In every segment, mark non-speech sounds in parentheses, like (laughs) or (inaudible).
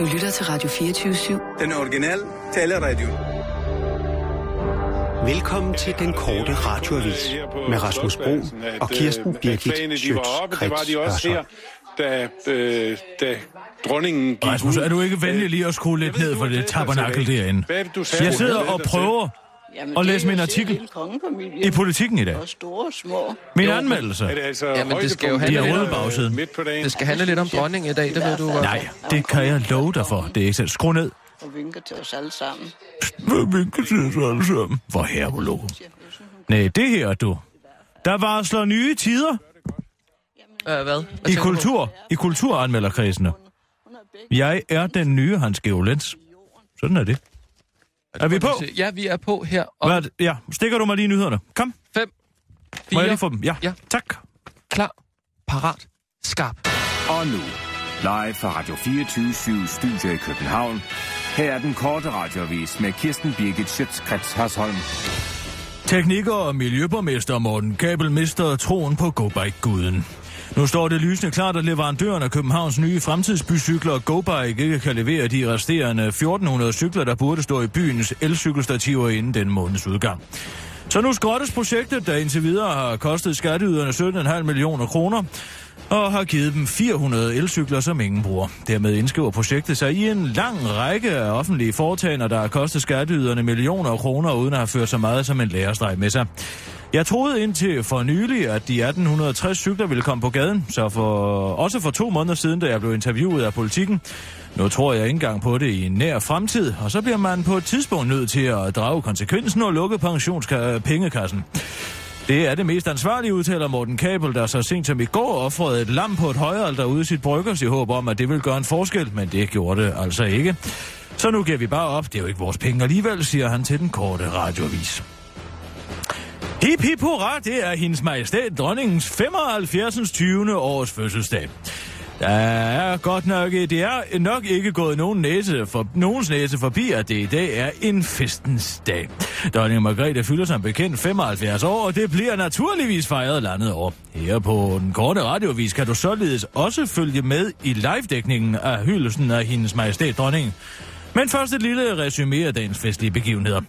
Du lytter til Radio 24-7. Den originale taleradio. Velkommen til den korte radioavis med Rasmus Bro og Kirsten Birgit Schøtz-Krets. Da, øh, da dronningen gik Rasmus, ud. er du ikke venlig lige at skrue lidt ned for det tabernakel derinde? Hvad er det, du sagde? Jeg sidder og prøver Jamen, og læse min artikel i politikken i dag. Og store og små. Min Jo, anmeldelse. Er det altså Jamen, det skal jo handle lidt Midt på dagen. Det skal handle lidt om dronningen i dag, det ved du godt. Nej, det kan jeg love dig for. Det er ikke selv. Skru ned. Og vinker til os alle sammen. Hvad vinker til os alle sammen? Hvor lå. Nej, det her, du. Der varsler nye tider Øh, hvad? hvad i tænker du kultur, i kulturanmelderkredsene. Jeg er den nye Hans Geolens. Sådan er det. Er vi på? Ja, vi er på her om Hvad, ja, stikker du mig lige i nyhederne? Kom, 5, må jeg 4, lige få dem? Ja, Ja. tak. klar, parat, skarp. Og nu, live fra Radio 24 Studio i København. Her er den korte radiovis med Kirsten Birgit Schøtzgrads Hasholm. Tekniker og miljøborgmester Morten Kabel mister troen på GoBike-guden. Nu står det lysende klart, at leverandøren af Københavns nye fremtidsbycykler GoBike ikke kan levere de resterende 1400 cykler, der burde stå i byens elcykelstativer inden den måneds udgang. Så nu skrottes projektet, der indtil videre har kostet skatteyderne 17,5 millioner kroner, og har givet dem 400 elcykler, som ingen bruger. Dermed indskriver projektet sig i en lang række af offentlige foretagender, der har kostet skatteyderne millioner af kroner, uden at have ført så meget som en lærerstreg med sig. Jeg troede indtil for nylig, at de 1860 cykler ville komme på gaden, så for, også for to måneder siden, da jeg blev interviewet af politikken. Nu tror jeg ikke engang på det i en nær fremtid, og så bliver man på et tidspunkt nødt til at drage konsekvensen og lukke pensionspengekassen. Det er det mest ansvarlige, udtaler Morten Kabel, der så sent som i går offrede et lam på et højalter ude i sit bryggers i håb om, at det vil gøre en forskel, men det gjorde det altså ikke. Så nu giver vi bare op. Det er jo ikke vores penge alligevel, siger han til den korte radiovis. Hip hip hurra, det er hendes majestæt dronningens 75. 20. års fødselsdag. Der er godt nok, det er nok ikke gået nogen næse for, nogens næse forbi, at det i dag er en festens dag. Dronning Margrethe fylder som bekendt 75 år, og det bliver naturligvis fejret landet over. Her på den korte radiovis kan du således også følge med i live-dækningen af hyldelsen af hendes majestæt dronningen. Men først et lille resume af dagens festlige begivenheder.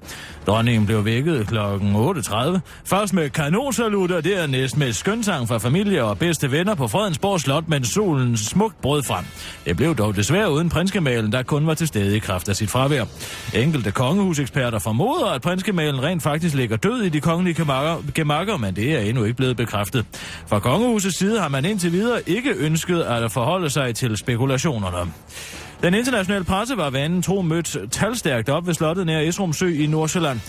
Dronningen blev vækket kl. 8.30. Først med kanonsalutter, dernæst med skønsang fra familie og bedste venner på Fredensborg Slot, mens solen smukt brød frem. Det blev dog desværre uden prinskemalen, der kun var til stede i kraft af sit fravær. Enkelte kongehuseksperter formoder, at prinskemalen rent faktisk ligger død i de kongelige gemakker, gemakker, men det er endnu ikke blevet bekræftet. Fra kongehusets side har man indtil videre ikke ønsket at forholde sig til spekulationerne. Den internationale presse var vanen tro mødt talstærkt op ved slottet nær Esrum Sø i Nordsjælland.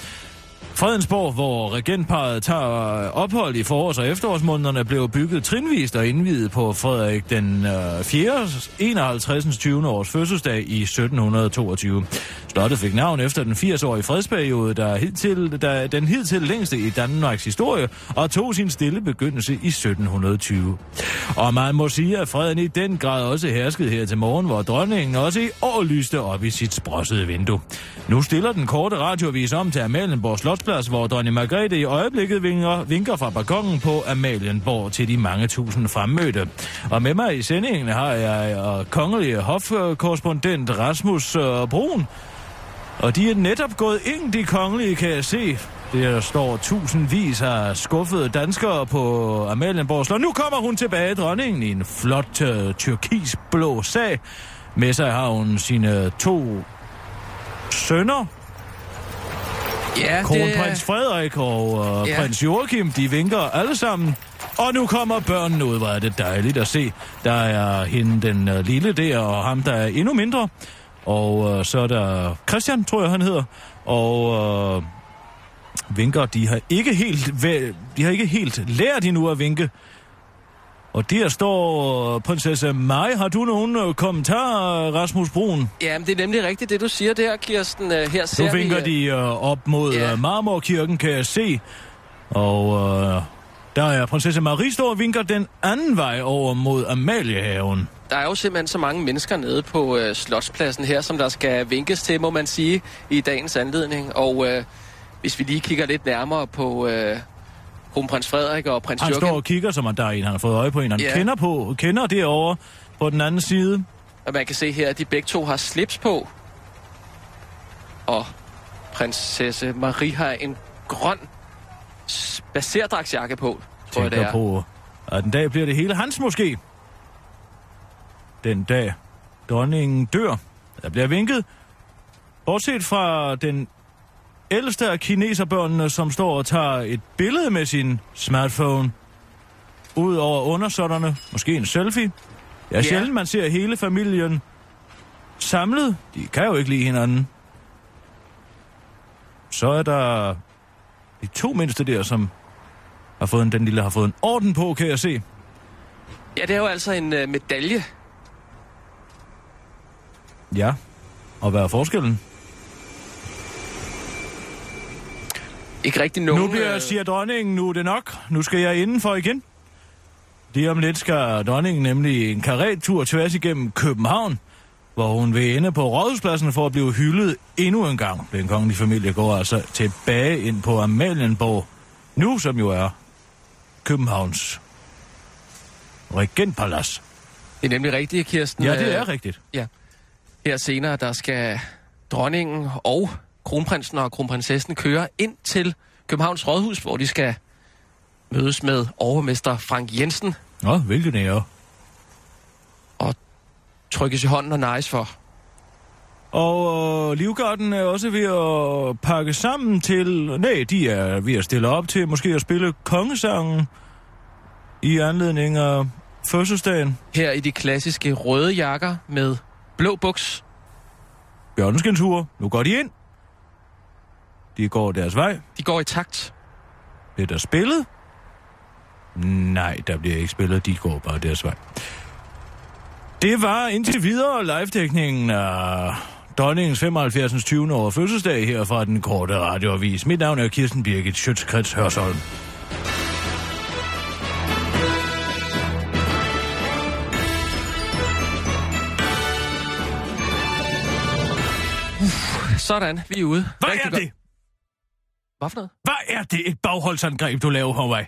Fredensborg, hvor regentparet tager ophold i forårs- og efterårsmånederne, blev bygget trinvist og indvidet på Frederik den 4. 51. 20. års fødselsdag i 1722. Slottet fik navn efter den 80-årige fredsperiode, der, hidtil, der den hidtil længste i Danmarks historie, og tog sin stille begyndelse i 1720. Og man må sige, at freden i den grad også herskede her til morgen, hvor dronningen også i år lyste op i sit sprossede vindue. Nu stiller den korte radiovis om til Amalienborg Slotsplads, hvor dronning Margrethe i øjeblikket vinker, vinker fra balkongen på Amalienborg til de mange tusind fremmødte. Og med mig i sendingen har jeg øh, og kongelige hofkorrespondent Rasmus øh, Brun. Og de er netop gået ind, de kongelige, kan jeg se. Der står tusindvis af skuffede danskere på Amalienborg Slot. Nu kommer hun tilbage, dronningen, i en flot øh, uh, turkisblå sag. Med sig har hun sine to sønner, Ja, kronprins Frederik og uh, Ja. prins Joachim. De vinker alle sammen. Og nu kommer børnene ud, hvor er det dejligt at se. Der er hende, den uh, lille der, og ham, der er endnu mindre. Og uh, så er der Christian, tror jeg, han hedder. Og uh, vinker, de har ikke helt, væ- de har ikke helt lært endnu at vinke. Og der står prinsesse Maj. Har du nogen øh, kommentar, Rasmus Brun? Ja, men det er nemlig rigtigt, det du siger der, Kirsten. Øh, Her Nu ser vinker vi... øh, de øh, op mod ja. Marmorkirken, kan jeg se. Og øh, der er prinsesse Marie står og vinker den anden vej over mod Amaliehaven. Der er jo simpelthen så mange mennesker nede på øh, Slotspladsen her, som der skal vinkes til, må man sige, i dagens anledning. Og øh, hvis vi lige kigger lidt nærmere på øh, kronprins Frederik og prins Han Joachim... står og kigger, som om der er en, han har fået øje på en. Han Ja. kender på, kender derovre på den anden side. Og man kan se her, at de begge to har slips på. Og prinsesse Marie har en grøn spacerdragsjakke på, tror jeg det Tænker er. på, at en dag bliver det hele hans måske. Den dag dronningen dør, der bliver vinket. Bortset fra den ældste af kineserbørnene, som står og tager et billede med sin smartphone. Ud over undersåtterne, måske en selfie. Ja. sjældent, man ser hele familien samlet. De kan jo ikke lide hinanden. Så er der de to mindste der, som har fået en, den lille har fået en orden på, kan jeg se. Ja, det er jo altså en uh, medalje. Ja. Og hvad er forskellen? Ikke rigtig nogen... nu bliver, øh, siger dronningen, nu er det nok. Nu skal jeg indenfor igen. Lige om lidt skal dronningen nemlig en karettur tværs igennem København, hvor hun vil ende på rådhuspladsen for at blive hyldet endnu en gang. Den kongelige familie går altså tilbage ind på Amalienborg, nu som jo er Københavns regentpalads. Det er nemlig rigtigt, Kirsten. Ja, det Øh, er rigtigt. Her senere, der skal dronningen og kronprinsen og kronprinsessen køre ind til Københavns Rådhus, hvor de skal mødes med overmester Frank Jensen Nå, hvilken ære. og trykkes i hånden og nejes for. Og øh, Livgarden er også ved at pakke sammen til... Nej, de er ved at stille op til måske at spille kongesangen i anledning af fødselsdagen. Her i de klassiske røde jakker med blå buks. Bjørneskensur, nu går de ind. De går deres vej. De går i takt. Bliver der spillet? Nej, der bliver ikke spillet. De går bare deres vej. Det var indtil videre live-dækningen af dronningens 75. 20. år fødselsdag her fra den korte radioavis. Mit navn er Kirsten Birgit Schøtzgrads Hørsholm. Sådan, vi er ude. Hvad Rigtig er det? Hvad for noget? Hvad er det et bagholdsangreb, du laver, Hawaii?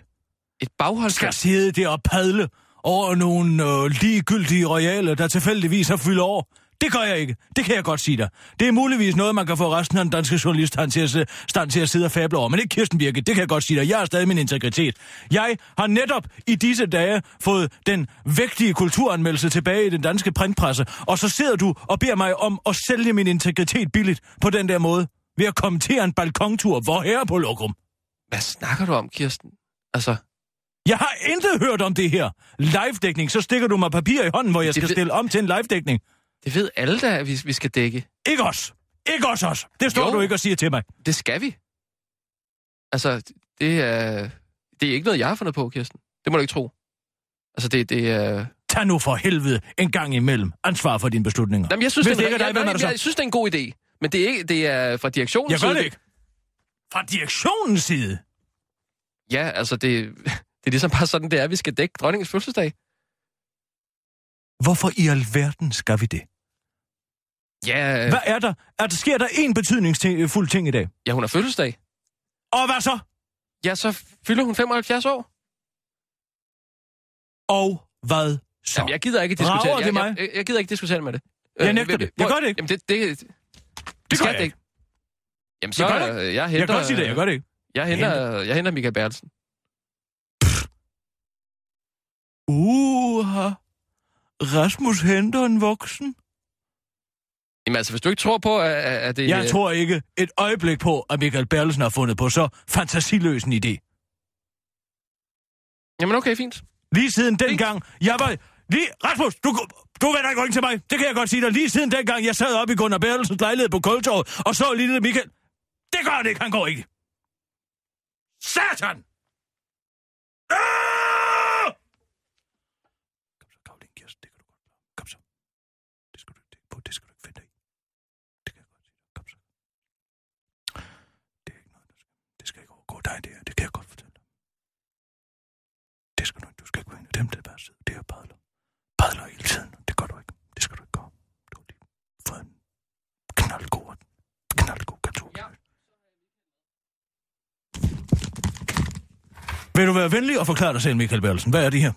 Et baghold. Skal sidde der og padle over nogle øh, ligegyldige royale, der tilfældigvis har fyldt over. Det gør jeg ikke. Det kan jeg godt sige dig. Det er muligvis noget, man kan få resten af den danske journalist stand til at, stand til at sidde og fable over. Men ikke Kirsten Birke, det kan jeg godt sige dig. Jeg har stadig min integritet. Jeg har netop i disse dage fået den vægtige kulturanmeldelse tilbage i den danske printpresse. Og så sidder du og beder mig om at sælge min integritet billigt på den der måde. Ved at kommentere en balkontur, hvor her på lokum. Hvad snakker du om, Kirsten? Altså, Jeg har intet hørt om det her. Live-dækning, så stikker du mig papir i hånden, hvor jeg Det skal ved- stille om til en live-dækning. det ved alle da, at vi, vi skal dække. Ikke os. Ikke os os. Det står Jo. du ikke og siger til mig. Det skal vi. Altså, det er, det er ikke noget, jeg har fundet på, Kirsten. Det må du ikke tro. Altså, det, det er... Tag nu for helvede en gang imellem ansvar for dine beslutninger. Jamen, jeg synes, Hvis det, det er, jeg, synes, det er en god idé. Men det er, ikke, det er fra direktionens Jeg gør side. det ikke. Fra direktionens side. Ja, altså, det, det er ligesom bare sådan, det er, vi skal dække dronningens fødselsdag. Hvorfor i alverden skal vi det? Ja, Hvad er der? Er der sker der en betydningsfuld ting i dag? ja, hun har fødselsdag. Og hvad så? Ja, så fylder hun 75 år. Og hvad så? Jamen, jeg gider ikke diskutere det jeg, mig? jeg, jeg, gider ikke diskutere med det. Jeg Øh, nægter vil- det. Jeg gør det ikke. Jamen, det, det, det, skal jeg ikke. Jamen, så Jeg det øh, jeg Jeg henter... kan godt sige det, jeg gør det ikke. Jeg henter, jeg henter Michael Bertelsen. Uha. Rasmus henter en voksen. Jamen altså, hvis du ikke tror på, at, at det... Jeg tror ikke et øjeblik på, at Michael Bertelsen har fundet på så fantasiløs en idé. Jamen okay, fint. Lige siden dengang, jeg var... Lige, Rasmus, du, du vender ikke ryggen til mig. Det kan jeg godt sige dig. Lige siden dengang, jeg sad op i Gunnar Bertelsens lejlighed på Kultorvet og så lille Michael. Det gør han ikke, han går ikke. Satan! Ah! Kom så, Karoline Kirsten, det kan du godt. Kom så. Det skal du ikke på, det skal du ikke finde dig i. Det kan jeg godt sige. Kom så. Det er ikke noget, der skal... Det skal ikke overgå dig, det her. Det kan jeg godt fortælle dig. Det skal du ikke. Du skal ikke gå ind i dem, der bare sidder der og padler. Padler hele tiden. Det gør du ikke. Det skal du ikke gøre. Du har lige fået en knaldgod, knaldgod katolsk. Ja. Vil du være venlig og forklare dig selv, Michael Bertelsen? Hvad er det her?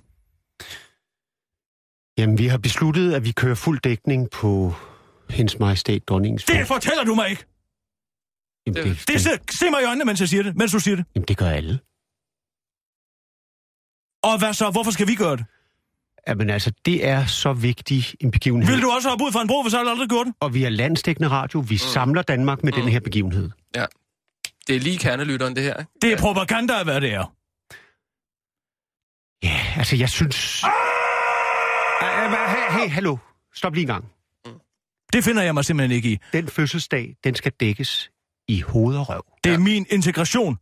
Jamen, Vi har besluttet, at vi kører fuld dækning på hendes majestæt, dronningens Det fortæller du mig ikke! Jamen, det, Det se, se mig i øjnene, mens jeg siger det, mens du siger det. jamen, det gør alle. Og hvad så? Hvorfor skal vi gøre det? Jamen altså, det er så vigtig en begivenhed. Vil du også have ud for en bro, hvis jeg aldrig gjort det? Og vi er landstækkende radio. Vi mm. samler Danmark med mm. den her begivenhed. Ja. Det er lige kernelytteren, det her. ikke? Det er propaganda, hvad det er. Ja, altså, jeg synes... Ah! Hey, hey, hallo. Stop lige en gang. Det finder jeg mig simpelthen ikke i. Den fødselsdag, den skal dækkes i hoved og røv. Det er min integration.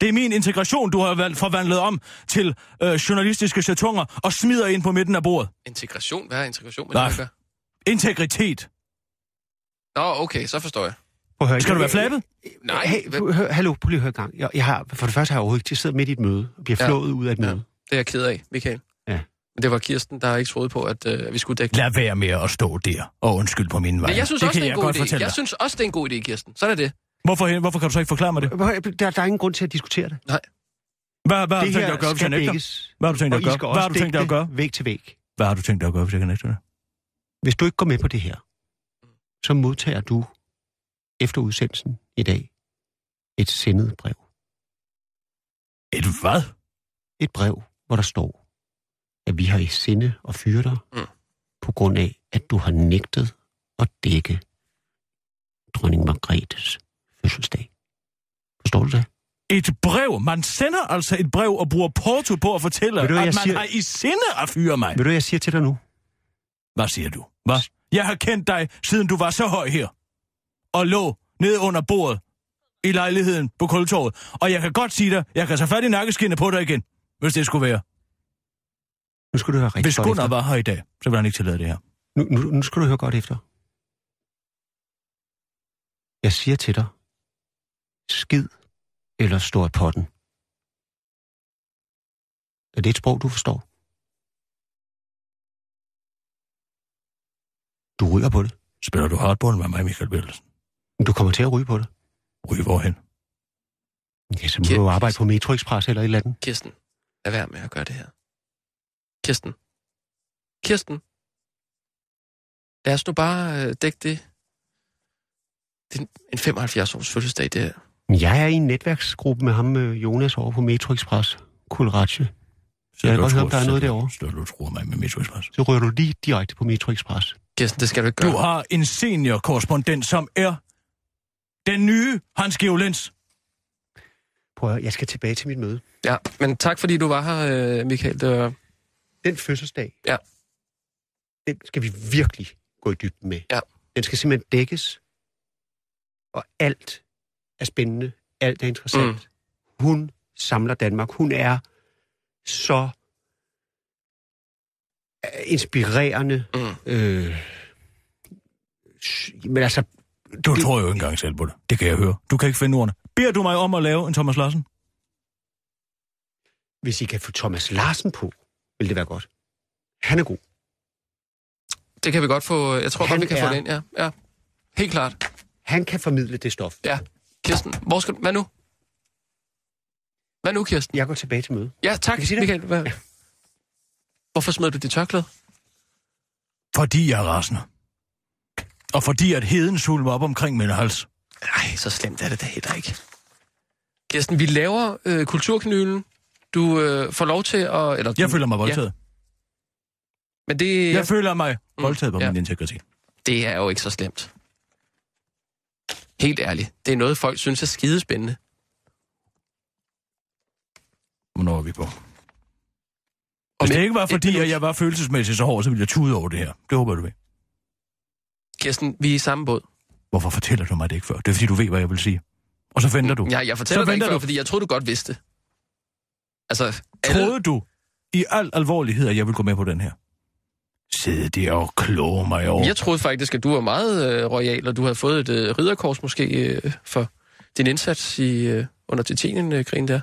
Det er min integration, du har valgt forvandlet om til øh, journalistiske chatonger og smider ind på midten af bordet. Integration? Hvad er integration med Nej. det? Integritet. Nå, okay, så forstår jeg. Prøv høre, Skal du være flabet? Nej, Hey, hør, hallo, prøv lige at høre en gang. Jeg, jeg har, for det første har jeg overhovedet ikke jeg sidder midt i et møde og bliver Ja. flået ud af et Ja. møde. det er jeg ked af, Michael. Ja. Men det var Kirsten, der ikke troede på, at øh, vi skulle dække Lad være med at stå der og undskyld på min vej. Men jeg synes det også, kan det er jeg en god godt idé. Jeg synes også, det er en god idé, Kirsten. Sådan er det. Hvorfor, hvorfor kan du så ikke forklare mig det? Der, der er ingen grund til at diskutere det. Hvad, hvad har du tænkt dig at gøre, hvis jeg nægter? Hvad har du tænkt dig at I gøre? Hvad har du tænkt dig at gøre? væg til væg. Hvad har du tænkt dig at gøre, hvis jeg kan nægte det? Hvis du ikke går med på det her, så modtager du efter udsendelsen i dag et sendet brev. Et hvad? Et brev, hvor der står, at vi har i sinde og fyre dig, Mm. på grund af, at du har nægtet at dække dronning Margrethes fødselsdag. Forstår du det? Et brev? Man sender altså et brev og bruger porto på at fortælle, du, at man siger? har i sinde at fyre mig. Ved du, jeg siger til dig nu? Hvad siger du? Hvad? Jeg har kendt dig, siden du var så høj her. Og lå nede under bordet i lejligheden på Kultorvet. Og jeg kan godt sige dig, jeg kan tage fat i nakkeskinnet på dig igen, hvis det skulle være. Nu skal du høre rigtig Hvis Gunnar efter. var her i dag, så vil han ikke tillade det her. Nu, nu, nu skal du høre godt efter. Jeg siger til dig, skid eller stå af potten. Er det et sprog, du forstår? Du ryger på det. Spiller du hardball med mig, Michael? Men Du kommer til at ryge på det. Ryge hvorhen? Ja, så må Kæft. du arbejde på Metro Express eller et eller andet. Kirsten, lad være med at gøre det her. Kirsten. Kirsten. Lad os nu bare øh, dække det. Det er en 75-års fødselsdag, det her. Jeg er i en netværksgruppe med ham, øh, Jonas, over på Metro Express. Kulratje. Så Jeg kan du godt høre, om der er noget du- derovre. Så du tror mig med Metro Express. Så ryger du lige direkte på Metro Express. Kirsten, det skal du ikke Du gøre. har en seniorkorrespondent, som er den nye Hans Geolens. Prøv at jeg skal tilbage til mit møde. Ja, men tak fordi du var her, øh, Michael. Det var... Den fødselsdag, Ja. den skal vi virkelig gå i dybden med. Ja. Den skal simpelthen dækkes, og alt er spændende, alt er interessant. Mm. Hun samler Danmark. Hun er så øh, inspirerende. Mm. Øh, men altså, Du Det- tror jo ikke engang selv på det. Det kan jeg høre. Du kan ikke finde ordene. Beder du mig om at lave en Thomas Larsen? hvis I kan få Thomas Larsen på, vil det være godt. Han er god. Det kan vi godt få... Jeg tror Han godt, vi kan få er- det ind, ja. ja. Helt klart. Han kan formidle det stof. Ja. Kirsten, hvor skal du... Hvad nu? Hvad nu, Kirsten? Jeg går tilbage til møde. Ja, tak, sige? Michael. Hvad? Hvorfor smed du dit tørklæde? Fordi jeg er rasende. Og fordi at heden sulmer op omkring min hals. Nej, så slemt er det da heller ikke. Kirsten, vi laver øh, kulturkanylen. Du øh, får lov til at... Eller, du, Jeg føler mig voldtaget. Men det, Jeg jeg... føler mig Mm, voldtaget på ja. min integritet. det er jo ikke så slemt. Helt ærligt. Det er noget, folk synes er skidespændende. Hvornår er vi på? Og Hvis det ikke var fordi, at jeg var følelsesmæssigt så hård, så ville jeg tude over det her. Det håber du ved. Kirsten, vi er i samme båd. Hvorfor fortæller du mig det ikke før? Det er fordi, du ved, hvad jeg vil sige. Og så venter du. Ja, jeg fortæller Så dig ikke før, du. fordi jeg troede, du godt vidste. Altså, alle... Troede du i al alvorlighed, at jeg vil gå med på den her? Sidde der og kloge mig over. Jeg troede faktisk, at du var meget øh, royal, og du havde fået et øh, ridderkors måske øh, for din indsats i øh, under Tjetjenien-krigen der.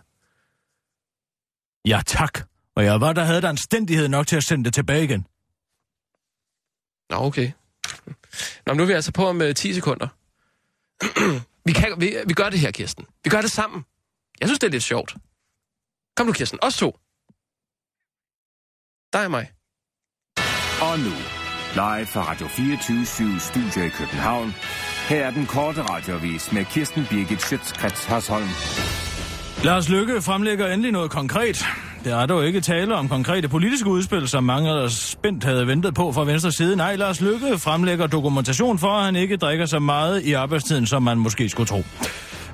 Ja, tak. Og jeg var der havde der anstændighed nok til at sende det tilbage igen. Nå, okay. Nå, men nu er vi altså på om øh, 10 sekunder. (clears throat) vi, kan, vi, vi gør det her, Kirsten. Vi gør det sammen. Jeg synes, det er lidt sjovt. Kom nu, Kirsten. Os to. Dig og mig. Og nu, live fra Radio 24 Studio i København. Her er den korte radiovis med Kirsten Birgit Schøtzgrads Hasholm. Lars Lykke fremlægger endelig noget konkret. Det er dog ikke tale om konkrete politiske udspil, som mange af spændt havde ventet på fra venstre side. Nej, Lars Lykke fremlægger dokumentation for, at han ikke drikker så meget i arbejdstiden, som man måske skulle tro.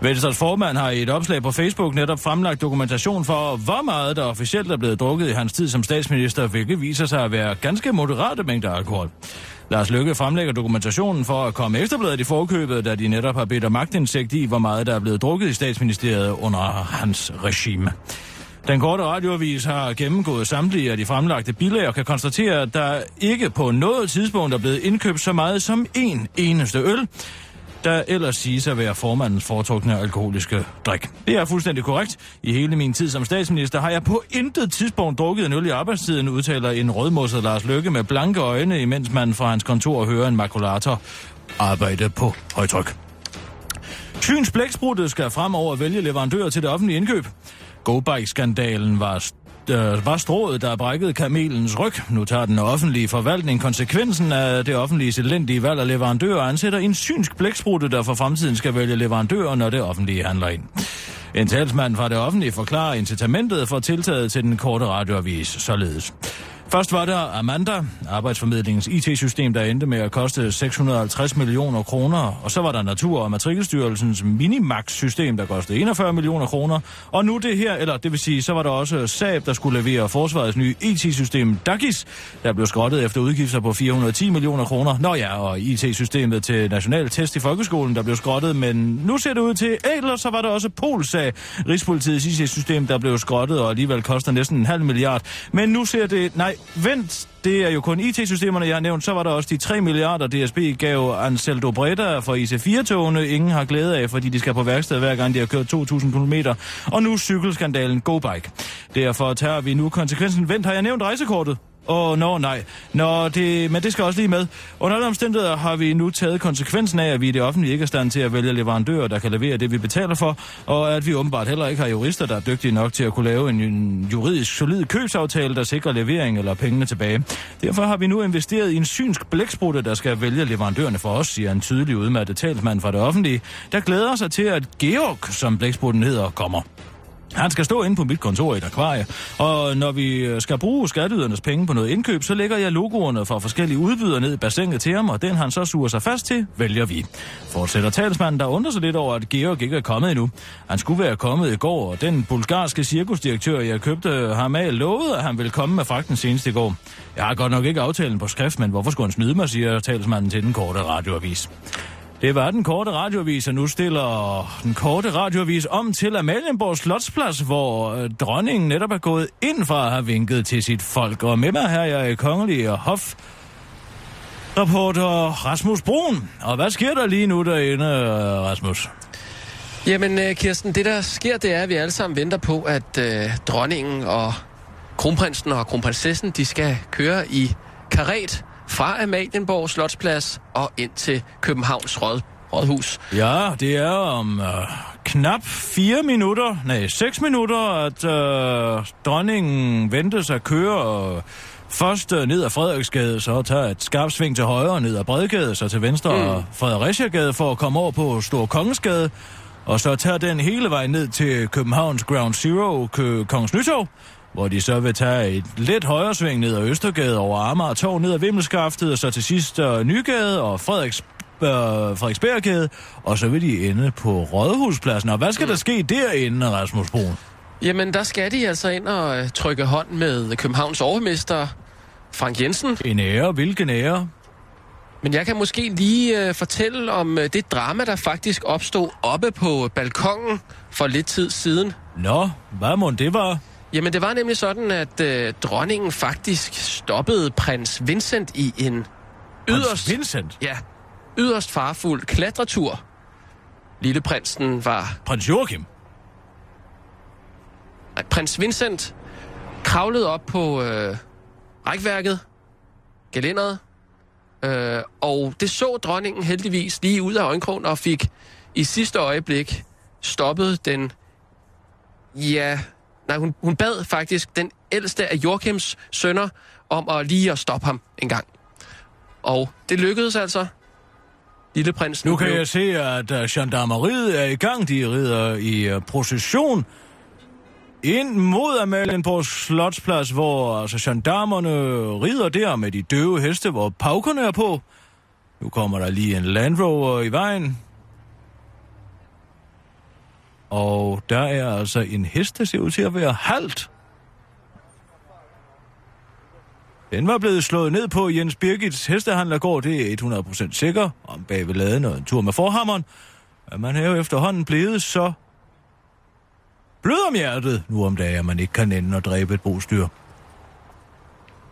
Venstres formand har i et opslag på Facebook netop fremlagt dokumentation for, hvor meget der officielt er blevet drukket i hans tid som statsminister, hvilket viser sig at være ganske moderate mængder alkohol. Lars Lykke fremlægger dokumentationen for at komme efterbladet i forkøbet, da de netop har bedt om magtindsigt i, hvor meget der er blevet drukket i statsministeriet under hans regime. Den korte radioavis har gennemgået samtlige af de fremlagte bilag og kan konstatere, at der ikke på noget tidspunkt er blevet indkøbt så meget som en eneste øl, der ellers siges at være formandens foretrukne alkoholiske drik. Det er fuldstændig korrekt. I hele min tid som statsminister har jeg på intet tidspunkt drukket en øl i arbejdstiden, udtaler en rødmosset Lars Løkke med blanke øjne, imens man fra hans kontor hører en makulator arbejde på højtryk. Syns skal fremover vælge leverandør til det offentlige indkøb. GoBike-skandalen var øh, var strået, der brækkede kamelens ryg. Nu tager den offentlige forvaltning konsekvensen af det offentlige elendige valg af leverandør og ansætter en synsk blæksprutte, der for fremtiden skal vælge leverandører, når det offentlige handler ind. En talsmand fra det offentlige forklarer incitamentet for tiltaget til den korte radioavis således. Først var der Amanda, arbejdsformidlingens IT-system, der endte med at koste 650 millioner kroner. Og så var der Natur- og Matrikelstyrelsens Minimax-system, der kostede 41 millioner kroner. Og nu det her, eller det vil sige, så var der også Saab, der skulle levere forsvarets nye IT-system DAGIS, der blev skrottet efter udgifter på 410 millioner kroner. Nå ja, og IT-systemet til national test i folkeskolen, der blev skrottet, men nu ser det ud til, eller så var der også Polsag, Rigspolitiets IT-system, der blev skrottet og alligevel koster næsten en halv milliard. Men nu ser det, nej, vent, det er jo kun IT-systemerne, jeg har nævnt. Så var der også de 3 milliarder, DSB gav Anseldo Breda for IC4-togene. Ingen har glæde af, fordi de skal på værksted hver gang, de har kørt 2.000 km. Og nu cykelskandalen GoBike. Derfor tager vi nu konsekvensen. Vent, har jeg nævnt rejsekortet? Åh, oh, nå, no, nej. Nå, det, men det skal også lige med. Under alle omstændigheder har vi nu taget konsekvensen af, at vi i det offentlige ikke er stand til at vælge leverandører, der kan levere det, vi betaler for, og at vi åbenbart heller ikke har jurister, der er dygtige nok til at kunne lave en, juridisk solid købsaftale, der sikrer levering eller pengene tilbage. Derfor har vi nu investeret i en synsk blæksprutte, der skal vælge leverandørerne for os, siger en tydelig udmattet talsmand fra det offentlige, der glæder sig til, at Georg, som blæksprutten hedder, kommer. Han skal stå inde på mit kontor i et akvarie, og når vi øh, skal bruge skatteydernes penge på noget indkøb, så lægger jeg logoerne fra forskellige udbydere ned i bassinet til ham, og den han så suger sig fast til, vælger vi. Fortsætter talsmanden, der undrer sig lidt over, at Georg ikke er kommet endnu. Han skulle være kommet i går, og den bulgarske cirkusdirektør, jeg købte ham af, lovede, at han ville komme med fragten senest i går. Jeg har godt nok ikke aftalen på skrift, men hvorfor skulle han snyde mig, siger talsmanden til den korte radioavis. Det var den korte radiovis, og nu stiller den korte radiovis om til Amalienborg Slotsplads, hvor øh, dronningen netop er gået ind fra at have vinket til sit folk. Og med mig her jeg er kongelig hof reporter Rasmus Brun. Og hvad sker der lige nu derinde, øh, Rasmus? Jamen, Kirsten, det der sker, det er, at vi alle sammen venter på, at øh, dronningen og kronprinsen og kronprinsessen, de skal køre i karet fra Amalienborg Slotsplads og ind til Københavns Råd, Rådhus. Ja, det er om øh, knap fire minutter, nej, seks minutter, at øh, dronningen ventes at køre øh, først øh, ned ad Frederiksgade, så tager et skarpt sving til højre ned ad Bredgade, så til venstre mm. Fredericiagade for at komme over på Stor Kongensgade, og så tager den hele vejen ned til Københavns Ground Zero, Kø- Kongens Nytorv, hvor de så vil tage et lidt højre sving ned ad Østergade over Amager Torv ned ad Vimmelskaftet, og så til sidst uh, Nygade og Frederiks, uh, Frederiksberggade, og så vil de ende på Rådhuspladsen. Og hvad skal mm. der ske derinde, Rasmus Brun? Jamen, der skal de altså ind og uh, trykke hånd med Københavns overmester, Frank Jensen. En ære, hvilken ære? Men jeg kan måske lige uh, fortælle om uh, det drama, der faktisk opstod oppe på balkongen for lidt tid siden. Nå, hvad må det var? Jamen, det var nemlig sådan, at øh, dronningen faktisk stoppede prins Vincent i en yderst... Prins Vincent? Ja, yderst farfuld klatretur. Lille prinsen var... Prins Joachim? Nej, prins Vincent kravlede op på øh, rækværket, gelænderet, øh, og det så dronningen heldigvis lige ud af øjenkrogen og fik i sidste øjeblik stoppet den, ja, Nej, hun, hun bad faktisk den ældste af Joachims sønner om at lige at stoppe ham en gang. Og det lykkedes altså. Lille prins Nu kan jeg se, at uh, gendarmeriet er i gang. De rider i uh, procession ind mod Amalienborg Slotsplads, hvor altså, gendarmerne rider der med de døve heste, hvor paukerne er på. Nu kommer der lige en Land Rover i vejen. Og der er altså en hest, der ser ud til at være halt. Den var blevet slået ned på Jens Birgits hestehandlergård, det er 100% sikker, om bag ved laden og en tur med forhammeren. Men man er jo efterhånden blevet så blød om hjertet, nu om dagen, at man ikke kan ende og dræbe et bostyr.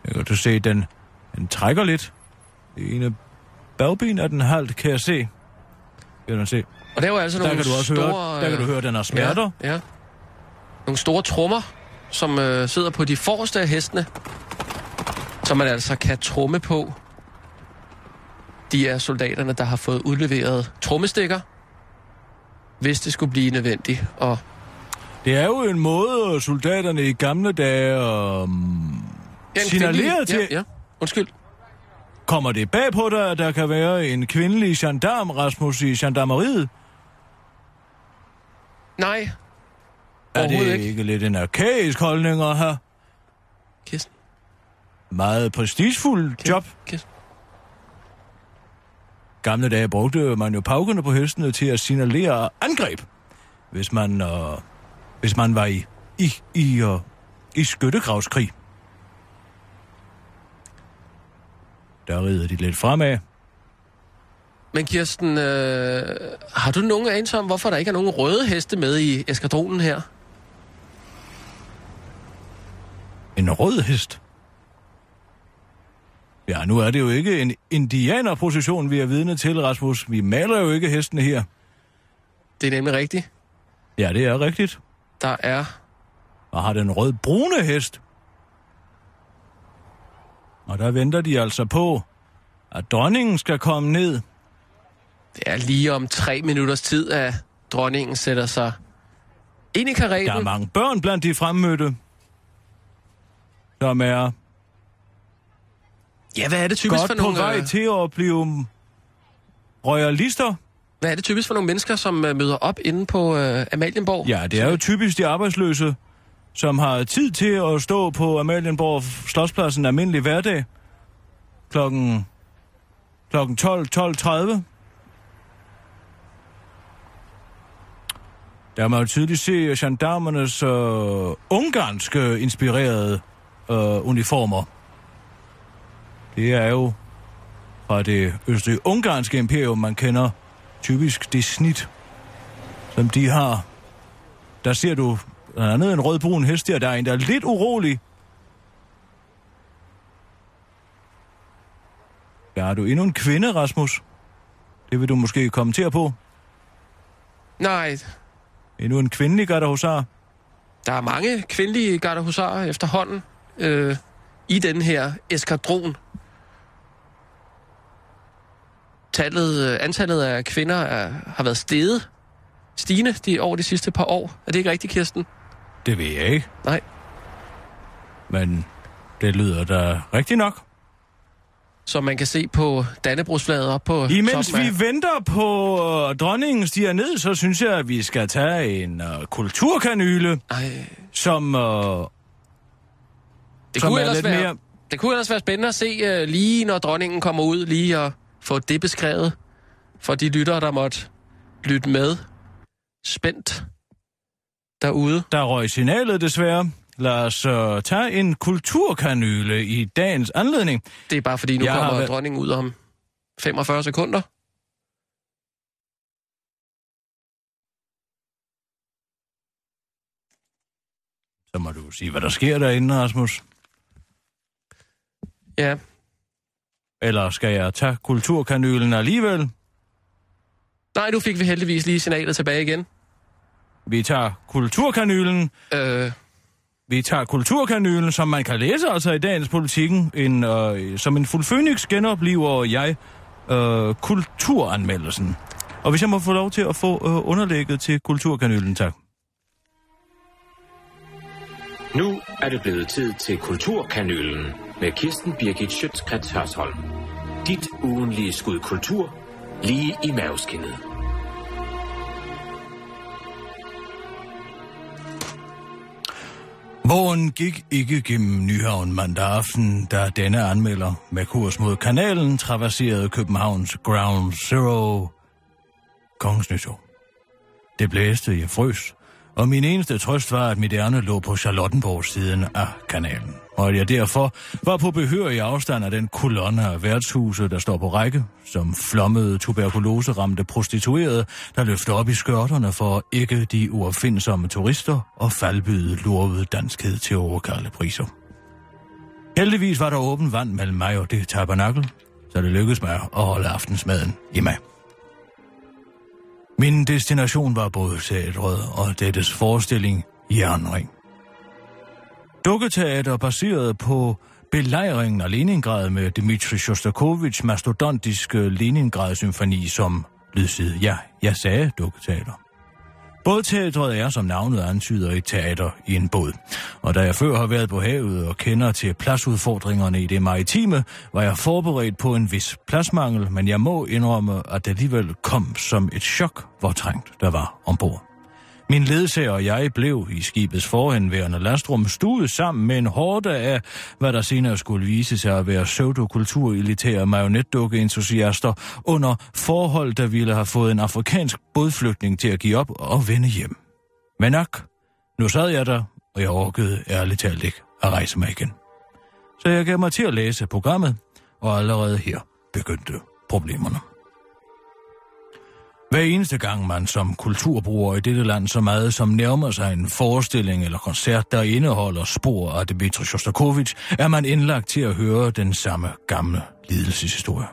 Jeg kan du se, den, den trækker lidt. Det ene bagben af den halvt, kan jeg se. Kan du se. Og der var altså Der nogle kan du også store... høre, der kan du høre, at den har smerter. Ja, ja. Nogle store trommer, som øh, sidder på de forreste af hestene, som man altså kan tromme på. De er soldaterne, der har fået udleveret trommestikker, hvis det skulle blive nødvendigt. Og Det er jo en måde, soldaterne i gamle dage um, signalerer til. Ja, ja. Undskyld. Kommer det bag på dig, at der kan være en kvindelig gendarm, Rasmus, i gendarmeriet? Nej. Er det ikke. ikke lidt en arkaisk holdning at have? Kirsten. Meget prestigefuld job. Kirsten. Gamle dage brugte man jo paukerne på hestene til at signalere angreb, hvis man, øh, hvis man var i, i, i, øh, i skyttegravskrig. Der rider de lidt fremad. Men Kirsten, øh, har du nogen anelse om, hvorfor der ikke er nogen røde heste med i eskadronen her? En rød hest. Ja, nu er det jo ikke en indianerposition, vi er vidne til, Rasmus. Vi maler jo ikke hestene her. Det er nemlig rigtigt. Ja, det er rigtigt. Der er... Og har den rød-brune hest. Og der venter de altså på, at dronningen skal komme ned. Det er lige om tre minutters tid, at dronningen sætter sig ind i kareten. Der er mange børn blandt de fremmødte, som er Ja, hvad er det typisk godt for på nogle... vej øh, til at blive royalister. Hvad er det typisk for nogle mennesker, som øh, møder op inde på øh, Amalienborg? Ja, det er jo typisk de arbejdsløse, som har tid til at stå på Amalienborg Slotspladsen almindelig hverdag klokken, klokken 12, 12.30. Der kan man jo tydeligt se gendarmernes øh, ungarske inspirerede øh, uniformer. Det er jo fra det østlige ungarske imperium, man kender typisk det snit, som de har. Der ser du blandt andet en rødbrun hest der, der er en, der er lidt urolig. Der er du endnu en kvinde, Rasmus. Det vil du måske kommentere på. Nej, Endnu en kvindelig gardehusar. der er mange kvindelige garderhusarer efterhånden øh, i den her eskadron. Tallet, øh, antallet af kvinder er, har været steget stigende de, over de sidste par år. Er det ikke rigtigt, Kirsten? Det ved jeg ikke. Nej. Men det lyder da rigtigt nok. Som man kan se på Dannebrogsflaget op på Imens vi af... venter på øh, dronningen stiger ned, så synes jeg, at vi skal tage en øh, kulturkanyle, Ej, som, øh, det, som kunne er lidt være, mere... det kunne ellers være spændende at se, uh, lige når dronningen kommer ud, lige at få det beskrevet for de lyttere, der måtte lytte med spændt derude. Der røg signalet desværre. Lad os uh, tage en kulturkanyle i dagens anledning. Det er bare fordi, nu Jeg har kommer været- dronningen ud om 45 sekunder. Så må du sige, hvad der sker derinde, Rasmus. Ja, Eller skal jeg tage kulturkanylen alligevel? nej, nu fik vi heldigvis lige signalet tilbage igen. Vi tager kulturkanylen. Øh, Vi tager kulturkanylen, som man kan læse altså i dagens politikken. En, øh, som en fuld phoenix genoplever jeg øh, kulturanmeldelsen. Og hvis jeg må få lov til at få øh, underlægget til kulturkanylen, tak. Nu er det blevet tid til Kulturkanylen med Kirsten Birgit Schøtzgrads Hørsholm. dit ugenlige skud kultur lige i maveskinnet. Vågen gik ikke gennem Nyhavn mandag aften, da denne anmelder med kurs mod kanalen traverserede Københavns Ground Zero Kongens Nytår. Det blæste, jeg frøs, og min eneste trøst var, at mit ærne lå på Charlottenborgs siden af kanalen, og at jeg derfor var på behørig afstand af den kolonne af værtshuse, der står på række, som flommede tuberkuloseramte prostituerede, der løfter op i skørterne for ikke de uopfindsomme turister og faldbyde lurvede danskhed til overkalde priser. Heldigvis var der åben vand mellem mig og det tabernakel, så det lykkedes mig at holde aftensmaden i mig. Min destination var både teatret og dettes forestilling Jernring. Dukketeater baseret på belejringen af Leningrad med Dmitri Shostakovich mastodontiske Leningrad-symfoni som lydside. Ja, jeg sagde dukketeater. Bådteatret er, som navnet antyder, et teater i en båd. Og da jeg før har været på havet og kender til pladsudfordringerne i det maritime, var jeg forberedt på en vis pladsmangel, men jeg må indrømme, at det alligevel kom som et chok, hvor trængt der var ombord. Min ledsager og jeg blev i skibets forhenværende lastrum stuet sammen med en hårde af, hvad der senere skulle vise sig at være pseudokulturelitære marionetdukkeentusiaster under forhold, der ville have fået en afrikansk bådflygtning til at give op og vende hjem. Men nok, nu sad jeg der, og jeg orkede ærligt talt ikke at rejse mig igen. Så jeg gav mig til at læse programmet, og allerede her begyndte problemerne. Hver eneste gang man som kulturbruger i dette land så meget som nærmer sig en forestilling eller koncert, der indeholder spor af Dmitri Shostakovich, er man indlagt til at høre den samme gamle lidelseshistorie.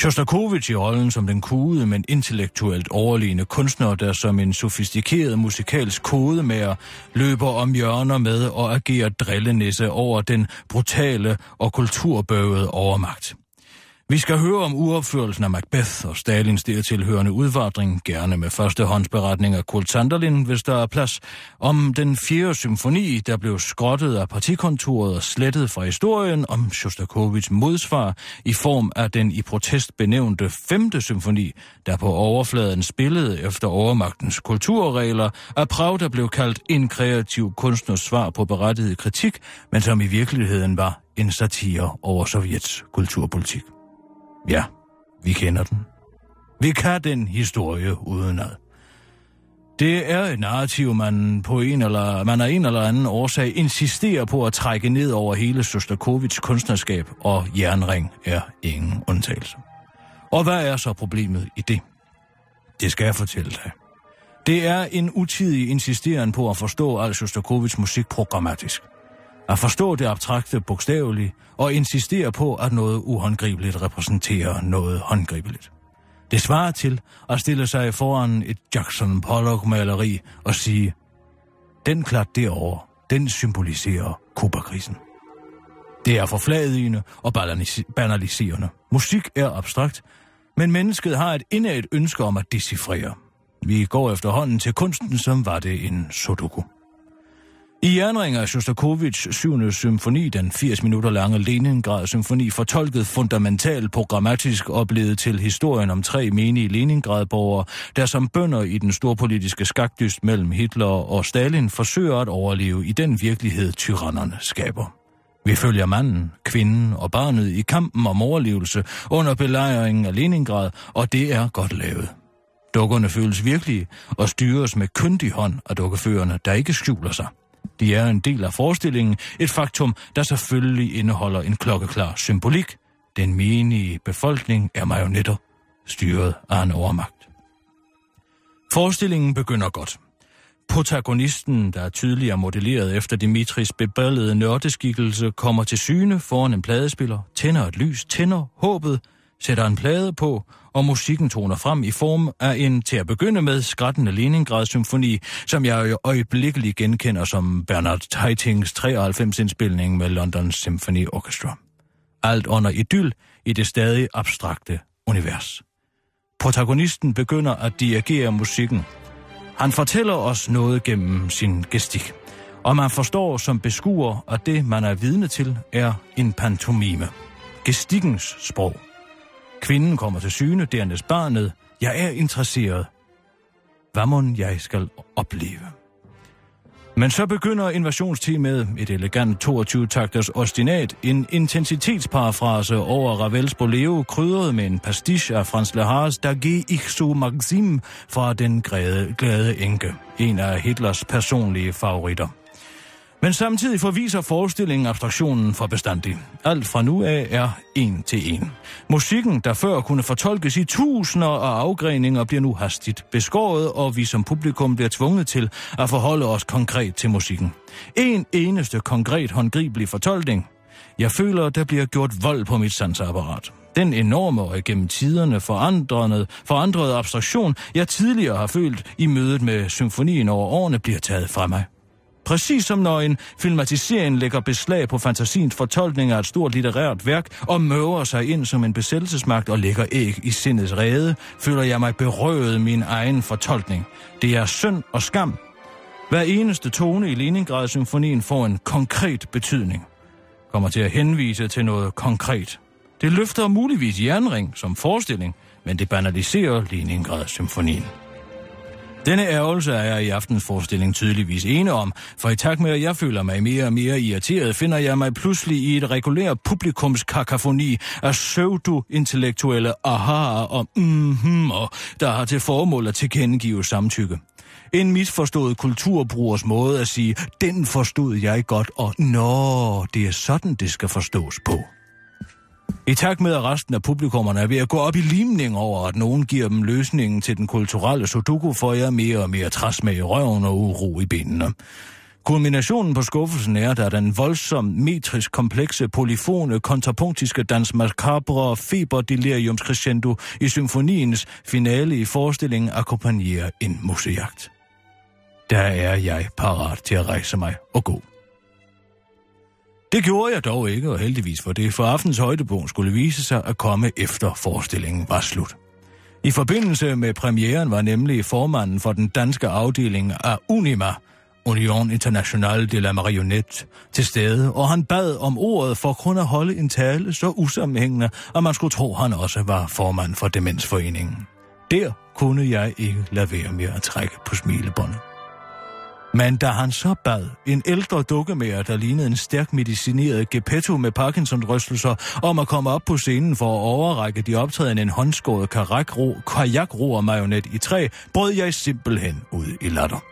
Shostakovich i rollen som den kude, men intellektuelt overlegne kunstner, der som en sofistikeret musikalsk kodemager løber om hjørner med og agerer drillenisse over den brutale og kulturbøvede overmagt. Vi skal høre om uopførelsen af Macbeth og Stalins dertilhørende udvandring, gerne med førstehåndsberetning af Kurt Sanderlin, hvis der er plads, om den fjerde symfoni, der blev skrottet af partikontoret og slettet fra historien, om Shostakovich modsvar i form af den i protest benævnte femte symfoni, der på overfladen spillede efter overmagtens kulturregler, af Prag, der blev kaldt en kreativ kunstners svar på berettiget kritik, men som i virkeligheden var en satire over Sovjets kulturpolitik. Ja, vi kender den. Vi kan den historie udenad. Det er et narrativ, man på en eller, man af en eller anden årsag insisterer på at trække ned over hele Sostakovits kunstnerskab, og jernring er ingen undtagelse. Og hvad er så problemet i det? Det skal jeg fortælle dig. Det er en utidig insisteren på at forstå al Sostakovits musik programmatisk. At forstå det abstrakte bogstaveligt og insistere på, at noget uhåndgribeligt repræsenterer noget håndgribeligt. Det svarer til at stille sig foran et Jackson Pollock-maleri og sige, den klat derovre, den symboliserer Kuba-krisen. Det er forfladigende og banaliserende. Musik er abstrakt, men mennesket har et indad ønske om at decifrere. Vi går efterhånden til kunsten, som var det en sudoku. I jernring af Shostakovich 7. symfoni, den 80 minutter lange Leningrad-symfoni, fortolket fundamentalt programmatisk oplevet til historien om tre menige Leningrad-borgere, der som bønder i den storpolitiske skagdyst mellem Hitler og Stalin forsøger at overleve i den virkelighed, tyrannerne skaber. Vi følger manden, kvinden og barnet i kampen om overlevelse under belejringen af Leningrad, og det er godt lavet. Dukkerne føles virkelige og styres med kyndig hånd af dukkeførerne, der ikke skjuler sig – de er en del af forestillingen, et faktum, der selvfølgelig indeholder en klokkeklar symbolik. Den menige befolkning er marionetter, styret af en overmagt. Forestillingen begynder godt. Protagonisten, der er tydeligere modelleret efter Dimitris beballede nørdeskikkelse, kommer til syne foran en pladespiller, tænder et lys, tænder håbet, sætter en plade på, og musikken toner frem i form af en til at begynde med skrættende Leningrad-symfoni, som jeg jo øjeblikkeligt genkender som Bernard Haitings 93-indspilning med London Symphony Orchestra. Alt under idyll i det stadig abstrakte univers. Protagonisten begynder at dirigere musikken. Han fortæller os noget gennem sin gestik, og man forstår som beskuer, at det, man er vidne til, er en pantomime. Gestikkens sprog. Kvinden kommer til syne, dernæst barnet. Jeg er interesseret. Hvad må jeg skal opleve? Men så begynder invasionsteamet, et elegant 22-takters ostinat, en intensitetsparafrase over Ravels Boleo, krydret med en pastiche af Frans Lehars Dage ich so Maxim fra Den glade, glade enke, en af Hitlers personlige favoritter. Men samtidig forviser forestillingen abstraktionen for bestandig. Alt fra nu af er en til en. Musikken, der før kunne fortolkes i tusinder af afgreninger, bliver nu hastigt beskåret, og vi som publikum bliver tvunget til at forholde os konkret til musikken. En eneste konkret håndgribelig fortolkning. Jeg føler, der bliver gjort vold på mit sansapparat. Den enorme og gennem tiderne forandrede, forandrede abstraktion, jeg tidligere har følt i mødet med symfonien over årene, bliver taget fra mig. Præcis som når en filmatisering lægger beslag på fantasiens fortolkning af et stort litterært værk og møver sig ind som en besættelsesmagt og lægger æg i sindets rede, føler jeg mig berøvet min egen fortolkning. Det er synd og skam. Hver eneste tone i Leningrad-symfonien får en konkret betydning. Kommer til at henvise til noget konkret. Det løfter muligvis jernring som forestilling, men det banaliserer Leningrad-symfonien. Denne ærgelse er jeg i aftens forestilling tydeligvis ene om, for i takt med, at jeg føler mig mere og mere irriteret, finder jeg mig pludselig i et regulært publikums kakafoni af pseudo-intellektuelle ahaer og mhm, og der har til formål at tilkendegive samtykke. En misforstået kulturbrugers måde at sige, den forstod jeg godt, og nå, det er sådan, det skal forstås på. I takt med, at resten af publikummerne er ved at gå op i limning over, at nogen giver dem løsningen til den kulturelle sudoku, får jeg mere og mere træs med i røven og uro i benene. Kulminationen på skuffelsen er, da den voldsomt metrisk komplekse, polyfone, kontrapunktiske dans macabre feberdeliriums crescendo i symfoniens finale i forestillingen akkompagnerer en musejagt. Der er jeg parat til at rejse mig og gå. Det gjorde jeg dog ikke, og heldigvis for det, for aftens højdepunkt skulle vise sig at komme efter forestillingen var slut. I forbindelse med premieren var nemlig formanden for den danske afdeling af Unima, Union Internationale de la Marionnette, til stede, og han bad om ordet for kun at holde en tale så usammenhængende, at man skulle tro, han også var formand for Demensforeningen. Der kunne jeg ikke lade være med at trække på smilebåndet. Men da han så bad en ældre dukkemager, der lignede en stærk medicineret Gepetto med Parkinson-rystelser, om at komme op på scenen for at overrække de optrædende en håndskåret kajakro og majonet i træ, brød jeg simpelthen ud i latter.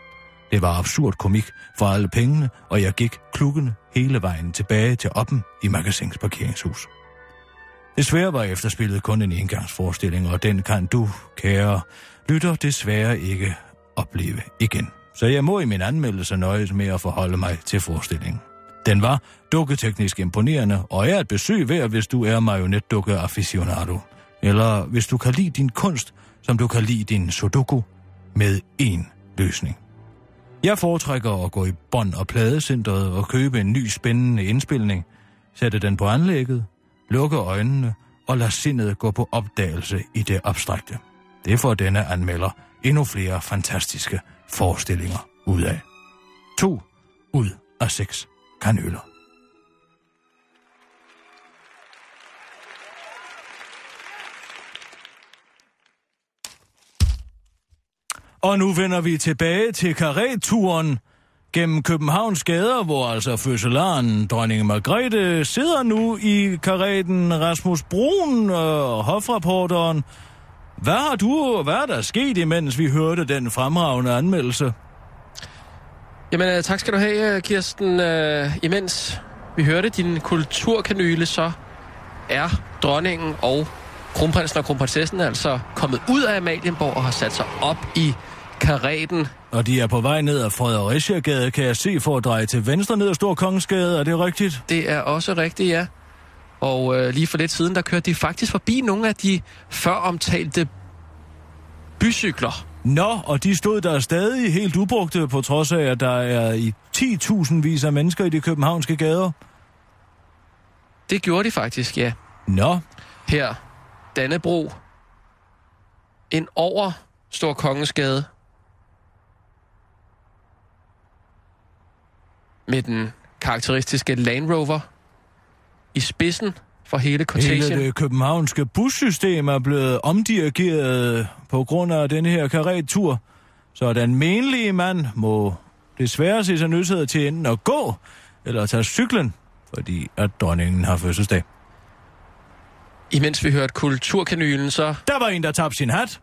Det var absurd komik for alle pengene, og jeg gik klukkende hele vejen tilbage til oppen i magasins parkeringshus. Desværre var efterspillet kun en engangsforestilling, og den kan du, kære lytter, desværre ikke opleve igen så jeg må i min anmeldelse nøjes med at forholde mig til forestillingen. Den var dukketeknisk imponerende, og er et besøg værd, hvis du er marionetdukke aficionado. Eller hvis du kan lide din kunst, som du kan lide din sudoku, med én løsning. Jeg foretrækker at gå i bånd- og pladecentret og købe en ny spændende indspilning, sætte den på anlægget, lukke øjnene og lade sindet gå på opdagelse i det abstrakte. Det får denne anmelder endnu flere fantastiske forestillinger ud af. To ud af seks kanøler. Og nu vender vi tilbage til karreturen gennem Københavns gader, hvor altså fødselaren dronning Margrethe sidder nu i kareten Rasmus Brun og øh, hofrapporteren hvad har du, hvad er der sket, imens vi hørte den fremragende anmeldelse? Jamen, uh, tak skal du have, Kirsten. Uh, imens vi hørte din kulturkanyle, så er dronningen og kronprinsen og kronprinsessen altså kommet ud af Amalienborg og har sat sig op i karaten. Og de er på vej ned ad Fredericia-gade, kan jeg se, for at dreje til venstre ned ad Stor Kongensgade. Er det rigtigt? Det er også rigtigt, ja. Og øh, lige for lidt siden, der kørte de faktisk forbi nogle af de før omtalte bycykler. Nå, og de stod der stadig helt ubrugte, på trods af, at der er i 10.000 vis af mennesker i de københavnske gader. Det gjorde de faktisk, ja. Nå. Her, Dannebro, en over Stor Kongensgade, med den karakteristiske Land Rover i spidsen for hele Cortation. Hele det københavnske bussystem er blevet omdirigeret på grund af den her karretur, så den menlige mand må desværre se sig nødsaget til enten at gå eller tage cyklen, fordi at dronningen har fødselsdag. Imens vi hørte kulturkanylen, så... Der var en, der tabte sin hat.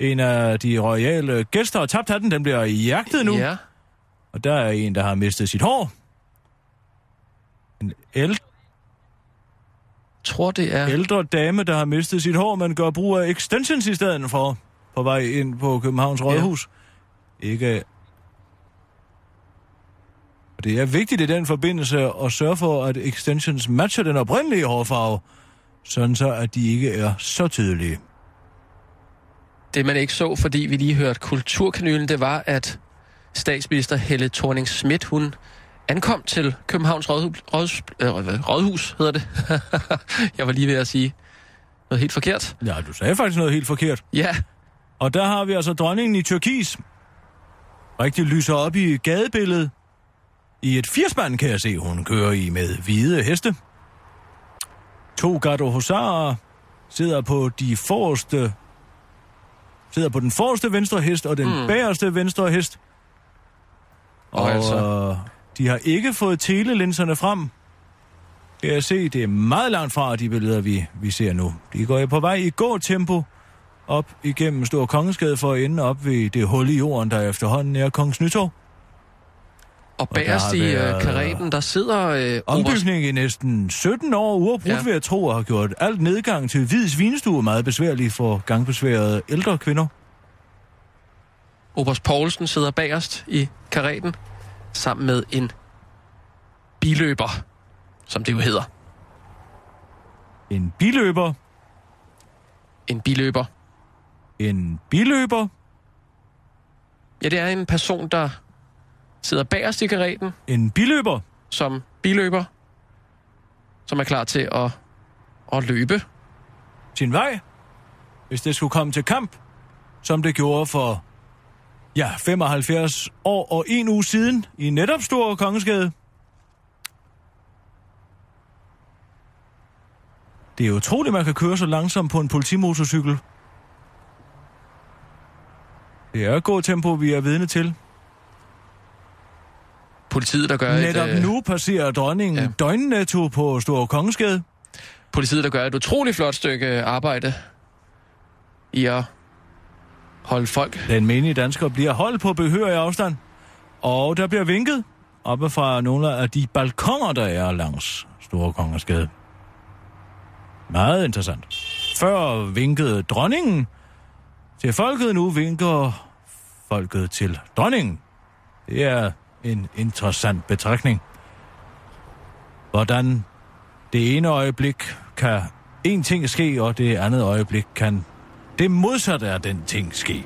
En af de royale gæster har tabt hatten, den bliver jagtet nu. Ja, Og der er en, der har mistet sit hår. En ældre, tror det er... ældre dame, der har mistet sit hår, men gør brug af extensions i stedet for på vej ind på Københavns Rådhus. Ikke... Og Det er vigtigt i den forbindelse at sørge for, at extensions matcher den oprindelige hårfarve, sådan så, at de ikke er så tydelige. Det man ikke så, fordi vi lige hørte kulturkanylen, det var, at statsminister Helle thorning Schmidt, hun ankom til Københavns Rådhus, Rådhus, øh, Rådhus hedder det. (laughs) Jeg var lige ved at sige noget helt forkert. Ja, du sagde faktisk noget helt forkert. Ja, Og der har vi altså dronningen i Tyrkis. Rigtig lyser op i gadebilledet. I et firspand kan jeg se, hun kører i med hvide heste. To Gardo Husarer sidder på de forreste sidder på den forreste venstre hest og den mm. bagerste venstre hest. Og Og, altså- de har ikke fået telelinserne frem. Kan jeg se, det er meget langt fra de billeder, vi, vi ser nu. De går på vej i gåtempo op igennem Stor Kongeskade for at ende op ved det hul i jorden, der efterhånden er Kongens Nytorv. og bagerst i øh, karetten, der sidder øh, Ombygning i næsten 17 år uafbrudt, Ja. vil jeg tro, og har gjort alt nedgang til hvid svinestue meget besværlig for gangbesværede ældre kvinder. oberst Poulsen sidder bagerst i karetten, sammen med en biløber, som det jo hedder. En biløber, En biløber. en biløber, Ja, det er en person, der sidder bagerst i karetten, en biløber. som biløber, som er klar til at, at løbe. sin vej, hvis det skulle komme til kamp, som det gjorde for ja, 75 år og en uge siden i netop Stor Kongeskade. Det er utroligt, man kan køre så langsomt på en politimotorcykel. Det er et godt tempo, vi er vidne til. Politiet, der gør Netop et, øh, nu passerer dronningen ja. døgnnetto på Stor Kongeskade. politiet, der gør et utroligt flot stykke arbejde i at Hold folk. Den menige dansker bliver holdt på behørig afstand, og der bliver vinket oppe fra nogle af de balkonger, der er langs Store Kongersgade. Meget interessant. Før vinkede dronningen til folket, nu vinker folket til dronningen. Det er en interessant betragtning. Hvordan det ene øjeblik kan en ting ske, og det andet øjeblik kan det modsatte af den ting ske.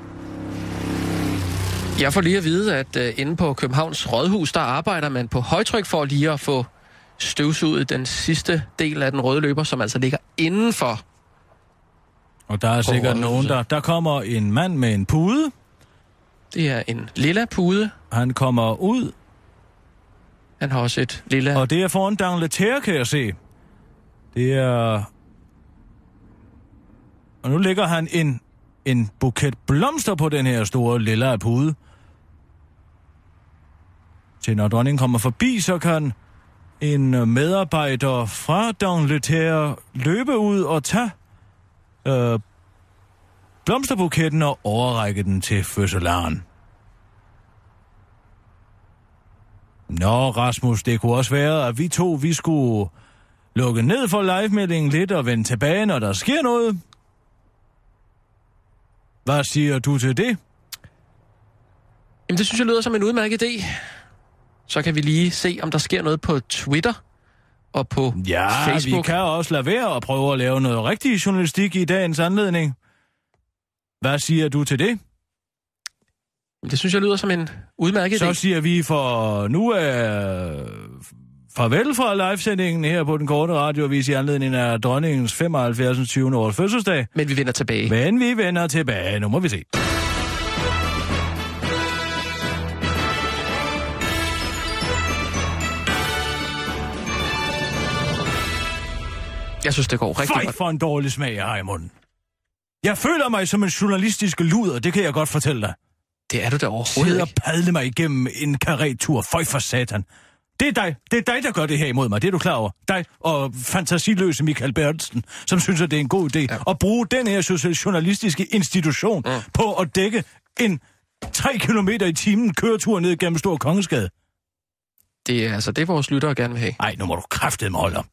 Jeg får lige at vide, at uh, inde på Københavns Rådhus, der arbejder man på højtryk for lige at få støvsuget den sidste del af den røde løber, som altså ligger indenfor. Og der er sikkert Rådhuset. nogen, der... Der kommer en mand med en pude. Det er en lilla pude. Han kommer ud, Han har også et lilla... og det er foran Dangleterre, kan jeg se. Det er... Og nu ligger han en, en buket blomster på den her store lilla pude. Til når dronningen kommer forbi, så kan en medarbejder fra Dangleterre løbe ud og tage øh, blomsterbuketten og overrække den til fødselaren. Nå, Rasmus, det kunne også være, at vi to, vi skulle lukke ned for live-meldingen lidt og vende tilbage, når der sker noget. Hvad siger du til det? Jamen, det synes jeg lyder som en udmærket idé. Så kan vi lige se, om der sker noget på Twitter og på Ja, Facebook. vi kan også lade være at prøve at lave noget rigtig journalistik i dagens anledning. Hvad siger du til det? Det synes jeg lyder som en udmærket Så idé. siger vi for nu er farvel fra livesendingen her på den korte radiovis i anledning af dronningens 75. 20. års fødselsdag. Men vi vender tilbage. Men vi vender tilbage. Nu må vi se. Jeg synes, det går rigtig godt. for en dårlig smag, jeg har i munden. Jeg føler mig som en journalistisk luder, det kan jeg godt fortælle dig. Det er du da overhovedet Sidde og padle mig igennem en karretur. Føj for satan. Det er dig. Det er dig, der gør det her imod mig. Det er du klar over. Dig og fantasiløse Michael Bertelsen, som synes, at det er en god idé ja. at bruge den her journalistiske institution mm. på at dække en 3 km i timen køretur ned gennem Stor Kongeskade. Det er altså det, vores lyttere gerne vil have. Nej, nu må du kraftedeme holde op.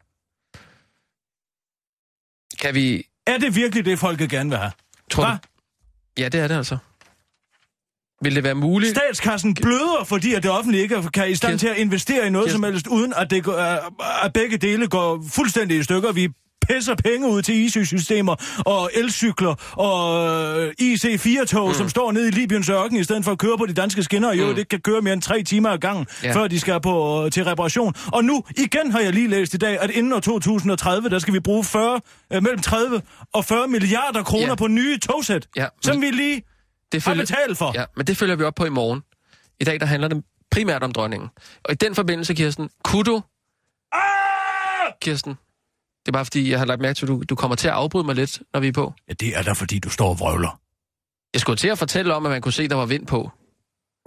Kan vi... Er det virkelig det, folket gerne vil have? Tror Hva? du... Ja, det er det altså. Vil det være muligt? Statskassen bløder, fordi at det offentlige ikke kan i stand Kirsten- til at investere i noget Kirsten- som helst, uden at, det at begge dele går fuldstændig i stykker. Vi pisser penge ud til IC-systemer og elcykler og øh, IC4-tog, mm. som står nede i Libyens ørken, i stedet for at køre på de danske skinner, og jo, Mm. det kan køre mere end tre timer ad gangen, Ja. før de skal på, øh, til reparation. Og nu, igen har jeg lige læst i dag, at inden år 2030, der skal vi bruge 40, øh, mellem 30 og 40 milliarder kroner Ja. på nye togsæt, Ja, som vi lige Det har betalt for. Ja, men det følger vi op på i morgen. I dag, der handler det primært om dronningen. Og i den forbindelse, Kirsten, kunne du... Ah! Kirsten, det er bare fordi, jeg har lagt mærke til, at du, du kommer til at afbryde mig lidt, når vi er på. Ja, det er da, fordi du står og vrøvler. Jeg skulle til at fortælle om, at man kunne se, at der var vind på.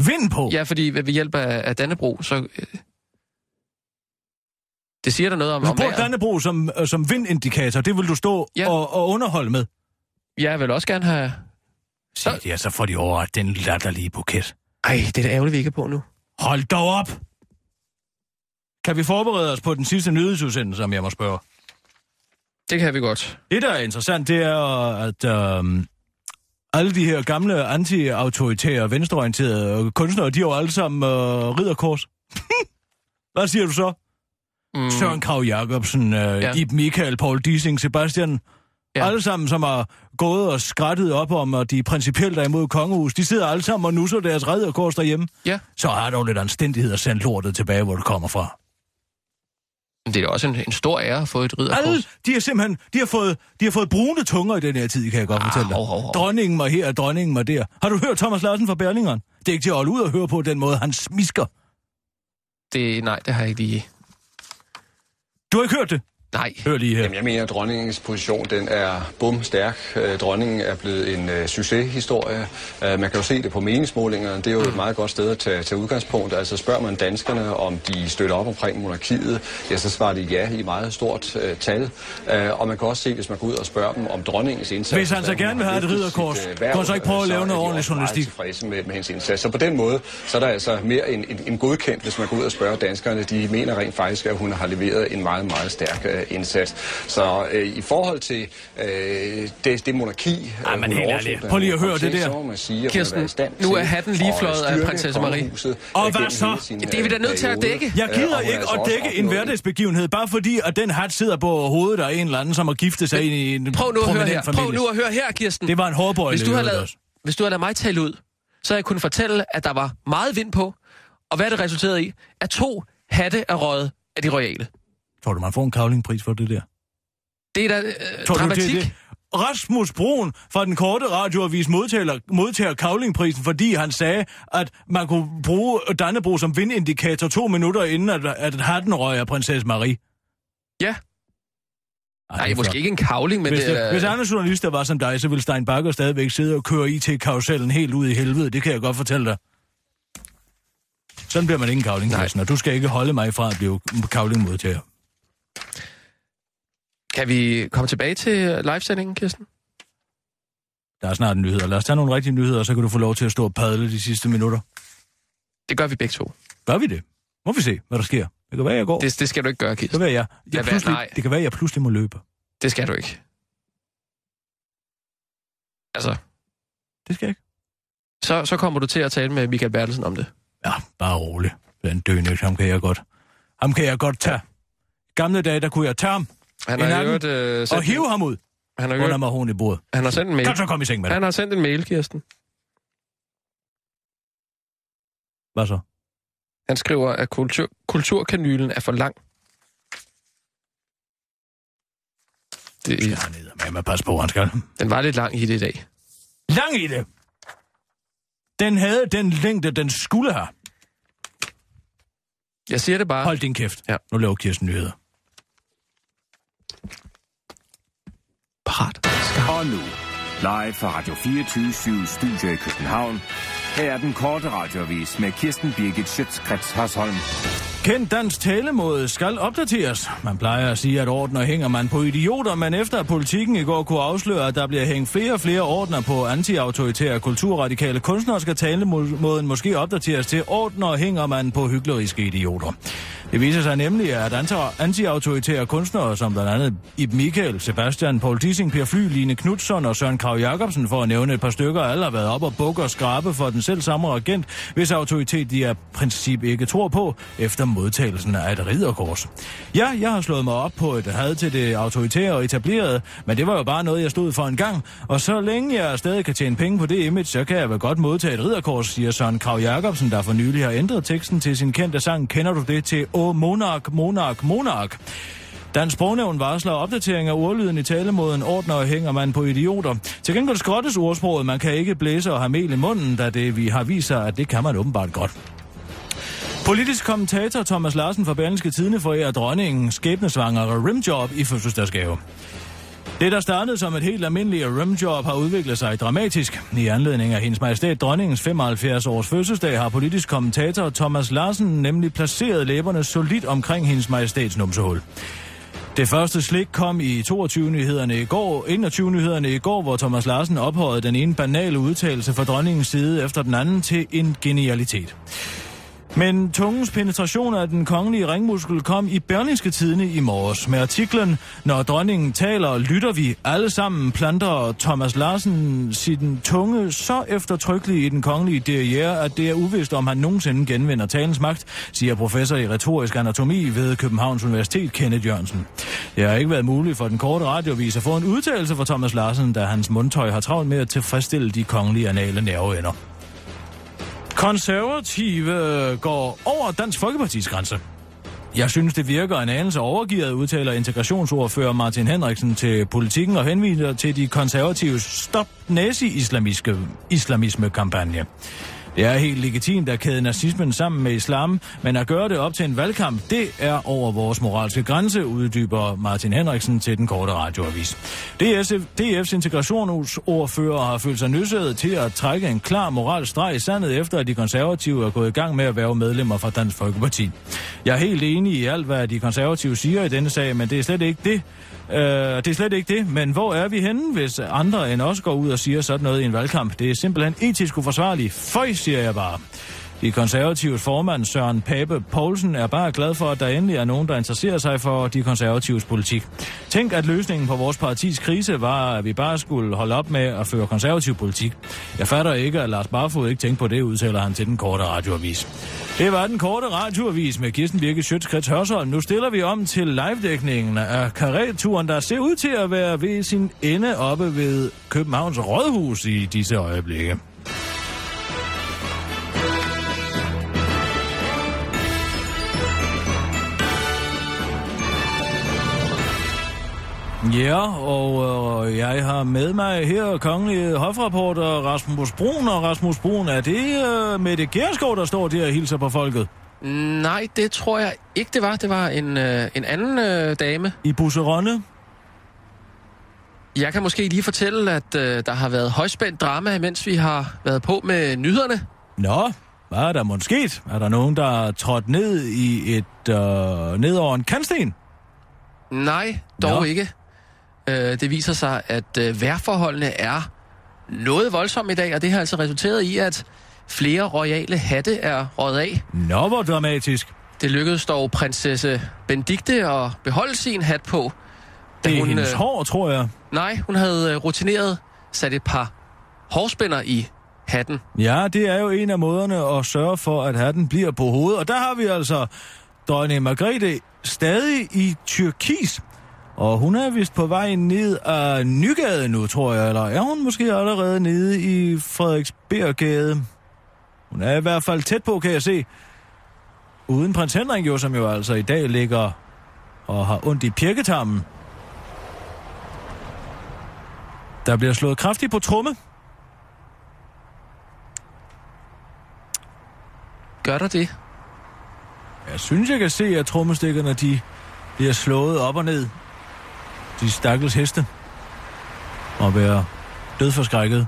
Vind på! Ja, fordi ved hjælp af, af Dannebro, så... Øh, det siger der noget om, Hvis du bruger. Dannebro som, øh, som vindindikator, det vil du stå ja. og, og underholde med. Jeg vil også gerne have... Det, ja, så får de over den latterlige buket. Ej, det er da ærgerligt, vi ikke er på nu. Hold dog op! Kan vi forberede os på den sidste nyhedsudsendelse, som jeg må spørge? Det kan vi godt. Det, der er interessant, det er, at øhm, alle de her gamle anti-autoritære, venstreorienterede kunstnere, de har jo alle sammen øh, ridderkors. (laughs) Hvad siger du så? Mm, Søren Krav Jacobsen, øh, Ja. Ib Michael, Paul Dissing, Sebastian. Ja. Alle sammen, som har gået og skrattet op om, at de principielt er imod kongehus. De sidder alle sammen og nusser deres ridderkors derhjemme. Ja, Så der jo lidt anstændighed at sende lortet tilbage, hvor det kommer fra. men det er da også en, en stor ære at få et Alle, ridderkors. de har simpelthen, de har fået, de har fået brune tunger i den her tid, kan jeg godt Ah, fortælle dig. hov, hov, hov. Dronningen var her, dronningen var der. Har du hørt Thomas Larsen fra Berlingeren? Det er ikke til at holde ud og høre på den måde, han smisker. Det, nej, det har jeg ikke lige... Du har ikke hørt det? Nej. Hør lige her. Jamen, jeg mener, at dronningens position den er bum stærk. Øh, Dronningen er blevet en uh, succeshistorie. Uh, man kan jo se det på meningsmålingerne. Det er jo et meget godt sted at tage, tage udgangspunkt. Altså spørger man danskerne, om de støtter op omkring monarkiet, ja, så svarer de ja i meget stort uh, tal. Uh, og man kan også se, hvis man går ud og spørger dem om dronningens indsats. Hvis han så gerne vil har have et ridderkors, sit, kunne han så ikke prøve at lave noget de ordentlig også meget journalistik? tilfredse med, med hendes indsats. Så på den måde, så er der altså mere en, en, en godkendt, hvis man går ud og spørger danskerne. De mener rent faktisk, at hun har leveret en meget, meget stærk uh, indsats. Så øh, i forhold til øh, det, det monarki... Ej, men hun helt ærligt. Prøv lige at høre det der. Sige, Kirsten, nu er til hatten lige fløjet af prinsesse Marie. Og øh, hvad så? sin, Det er vi da nødt til at dække. Jeg Øh, gider ikke altså at dække en hverdagsbegivenhed, bare fordi, at den hat sidder på hovedet af en eller anden, som har giftet sig ind i en Prøv nu at høre her. familie. Prøv nu at høre her, Kirsten. Det var en hårdbøjle. hvis du har lavet, hvis du har ladet mig tale ud, så har jeg kunnet fortælle, at der var meget vind på, og hvad det resulterede i, at to hatte er røget af de royale. Tror du, man får en kavlingpris for det der? Det er da øh, Tror du, dramatik. det er det? Rasmus Brun fra den korte radioavis modtager, modtager kavlingprisen, fordi han sagde, at man kunne bruge Dannebro som vindindikator to minutter inden, at, at hatten røg af prinsesse Marie. Ja. Ej, Nej, det måske ikke en kavling, men Hvis, det, det, er... hvis andre journalister var som dig, så ville Stein Bakker stadigvæk sidde og køre IT-karusellen helt ud i helvede. Det kan jeg godt fortælle dig. Sådan bliver man ikke en kavlingprisen, og du skal ikke holde mig fra at blive kavlingmodtager. Kan vi komme tilbage til livesendingen, Kirsten? Der er snart nyheder. Lad os tage nogle rigtige nyheder, og så kan du få lov til at stå og padle de sidste minutter. Det gør vi begge to. Gør vi det? Må vi se, hvad der sker. Det kan være, jeg går. Det, Det, det skal du ikke gøre, det Kirsten. kan være, jeg, jeg være, pludselig, nej. det kan være, jeg pludselig må løbe. Det skal du ikke. Altså, Det skal jeg ikke. så, så kommer du til at tale med Michael Bertelsen om det. Ja, bare rolig. Den døende, ham kan jeg godt. Ham kan jeg godt tage. Gamle dage, der kunne jeg tage ham Han har, øvrigt, øh, og hive ham ud han, har under mahon i bordet. han har sendt en mail. Kan så komme i seng med det? Han har sendt en mail, Kirsten. Hvad så? Han skriver, at kultur, kulturkanylen er for lang. Det, Skal han ned med, med pas på, han skal. den var lidt lang i det i dag. Lang i det! Den havde den længde, den skulle have. Jeg siger det bare. Hold din kæft. Ja. Nu laver Kirsten nyheder. parat. Og nu, live fra Radio 24 Studio i København. Her er den korte radiovis med Kirsten Birgit Schøtzgrads Hasholm. Kendt dansk talemåde skal opdateres. Man plejer at sige, at ordner hænger man på idioter, men efter at politikken i går kunne afsløre, at der bliver hængt flere og flere ordner på antiautoritære kulturradikale kunstnere, skal talemåden måske opdateres til ordner hænger man på hykleriske idioter. Det viser sig nemlig, at antiautoritære kunstnere, som blandt andet Ib Michael, Sebastian, Paul Dissing, Per Fly, Line Knudsen og Søren Krav Jacobsen, for at nævne et par stykker, alle har været op og bukke og skrabe for den selv samme regent, hvis autoritet de er princip ikke tror på, efter modtagelsen af et ridderkors. Ja, jeg har slået mig op på et had til det autoritære og etablerede, men det var jo bare noget, jeg stod for en gang, og så længe jeg stadig kan tjene penge på det image, så kan jeg vel godt modtage et ridderkors, siger Søren Krav Jacobsen, der for nylig har ændret teksten til sin kendte sang Kender du det til Åh Monark, Monark, Monark. Dansk Sprognævn varsler opdatering af ordlyden i talemåden ordner og hænger man på idioter. Til gengæld skrottes ordsproget, man kan ikke blæse og have mel i munden, da det vi har vist sig, at det kan man åbenbart godt. Politisk kommentator Thomas Larsen fra Berlingske Tidene forærer dronningen skæbnesvangere rimjob i fødselsdagsgave. Det, der startede som et helt almindeligt rimjob, har udviklet sig dramatisk. I anledning af hendes majestæt dronningens 75 års fødselsdag har politisk kommentator Thomas Larsen nemlig placeret læberne solidt omkring hendes majestæts numsehul. Det første slik kom i 22-nyhederne i går, 21-nyhederne i går, hvor Thomas Larsen ophøjede den ene banale udtalelse fra dronningens side efter den anden til en genialitet. Men tungens penetration af den kongelige ringmuskel kom i Berlingske Tidene i morges med artiklen Når dronningen taler, lytter vi alle sammen, planter Thomas Larsen sin tunge så eftertrykkelig i den kongelige derriere, at det er uvist, om han nogensinde genvinder talens magt, siger professor i retorisk anatomi ved Københavns Universitet, Kenneth Jørgensen. Det har ikke været muligt for den korte radiovis at få en udtalelse fra Thomas Larsen, da hans mundtøj har travlt med at tilfredsstille de kongelige anale nerveender. Konservative går over Dansk Folkepartis grænse. Jeg synes, det virker en anelse overgivet, udtaler integrationsordfører Martin Henriksen til politikken og henviser til de konservatives Stop Nazi-islamisme-kampagne. Det er helt legitimt at kæde nazismen sammen med islam, men at gøre det op til en valgkamp, det er over vores moralske grænse, uddyber Martin Henriksen til den korte radioavis. DSF, DF's integrationsordfører har følt sig nødsaget til at trække en klar moralsk streg i sandet, efter at de konservative er gået i gang med at være medlemmer fra Dansk Folkeparti. Jeg er helt enig i alt, hvad de konservative siger i denne sag, men det er slet ikke det, Øh, det er slet ikke det, men hvor er vi henne, hvis andre end os går ud og siger sådan noget i en valgkamp? Det er simpelthen etisk uforsvarligt. Føj, siger jeg bare. De konservatives formand Søren Pape Poulsen er bare glad for, at der endelig er nogen, der interesserer sig for de konservatives politik. Tænk, at løsningen på vores partis krise var, at vi bare skulle holde op med at føre konservativ politik. Jeg fatter ikke, at Lars Barfod ikke tænkte på det, udtaler han til den korte radioavis. Det var den korte radioavis med Kirsten Birke Sjøtskrets Hørsholm. Nu stiller vi om til live-dækningen af karreturen, der ser ud til at være ved sin ende oppe ved Københavns Rådhus i disse øjeblikke. Ja, og øh, jeg har med mig her kongelige hofrapporter Rasmus Brun, og Rasmus Brun, er det øh, Mette Gerskov, der står der og hilser på folket? Nej, det tror jeg ikke, det var. Det var en, øh, en anden øh, dame. I Busseronne? Jeg kan måske lige fortælle, at øh, der har været højspændt drama, mens vi har været på med nyhederne. Nå, hvad er der måske sket? Er der nogen, der er trådt ned i et øh, ned over en kantsten? Nej, dog Nå. ikke. Øh, det viser sig, at øh, vejrforholdene er noget voldsomme i dag, og det har altså resulteret i, at flere royale hatte er røget af. Nå, hvor dramatisk. Det lykkedes dog prinsesse Benedikte at beholde sin hat på. Det er hun, hendes øh, hår, tror jeg. Nej, hun havde øh, rutineret sat et par hårspænder i hatten. Ja, det er jo en af måderne at sørge for, at hatten bliver på hovedet. Og der har vi altså dronning Margrethe stadig i Tyrkis. Og hun er vist på vej ned af Nygade nu, tror jeg. Eller er hun måske allerede nede i Frederiksberggade? Hun er i hvert fald tæt på, kan jeg se. Uden prins Henrik jo, som jo altså i dag ligger og har ondt i pirketarmen. Der bliver slået kraftigt på tromme. Gør der det? Jeg synes, jeg kan se, at trommestikkerne de bliver slået op og ned. De stakkels heste. og være dødforskrækket.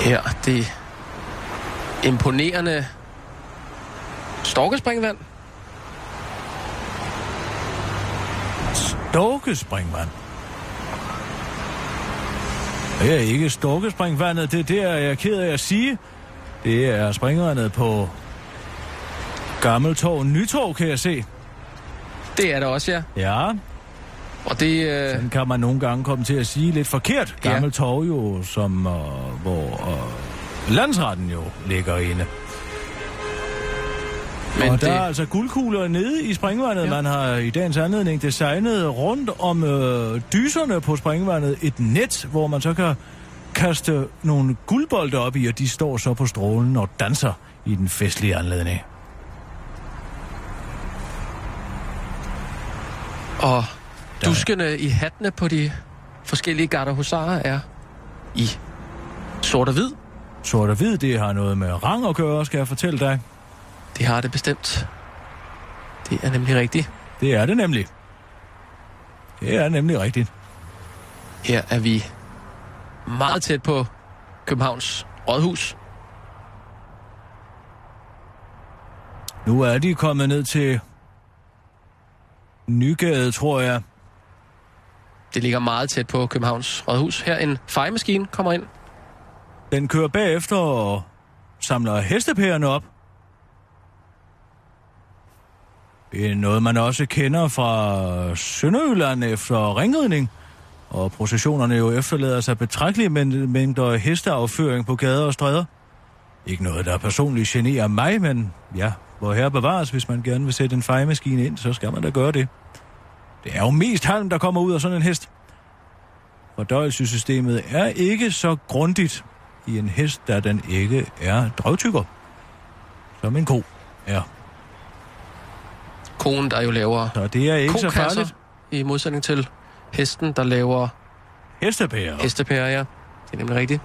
Her, det imponerende storkespringvand. Storkespringvand. Det er ikke storkespringvandet, det er det, jeg er ked af at sige. Det er springvandet på Gammeltorv Nytorv, kan jeg se. Det er det også, ja. Ja, Og det... Øh, den kan man nogle gange komme til at sige lidt forkert. Ja. Gammeltorv jo, som, øh, hvor øh, landsretten jo ligger inde. men og der det, er altså guldkugler nede i springvandet. Ja. Man har i dagens anledning designet rundt om øh, dyserne på springvandet et net, hvor man så kan kaste nogle guldbolde op i, og de står så på strålen og danser i den festlige anledning. Og duskene i hattene på de forskellige garderhusarer er i sort og hvid. Sort og hvid, det har noget med rang at gøre, skal jeg fortælle dig. Det har det bestemt. Det er nemlig rigtigt. Det er det nemlig. Det er nemlig rigtigt. Her er vi meget tæt på Københavns Rådhus. Nu er de kommet ned til Nygade, tror jeg. Det ligger meget tæt på Københavns Rådhus. Her en fejemaskine kommer ind. Den kører bagefter og samler hestepærerne op. Det er noget, man også kender fra Sønderjylland efter ringridning. Og processionerne jo efterlader sig betragtelige mængder hesteafføring på gader og stræder. Ikke noget, der personligt generer mig, men ja, hvor her bevares, hvis man gerne vil sætte en fejemaskine ind, så skal man da gøre det. Det er jo mest halm, der kommer ud af sådan en hest. Fordøjelsessystemet er ikke så grundigt i en hest, da den ikke er drøvtykker. Som en ko er. Konen, der jo laver Så det er ikke så farligt. i modsætning til hesten, der laver Hestepærer. hestepærer, ja. Det er nemlig rigtigt.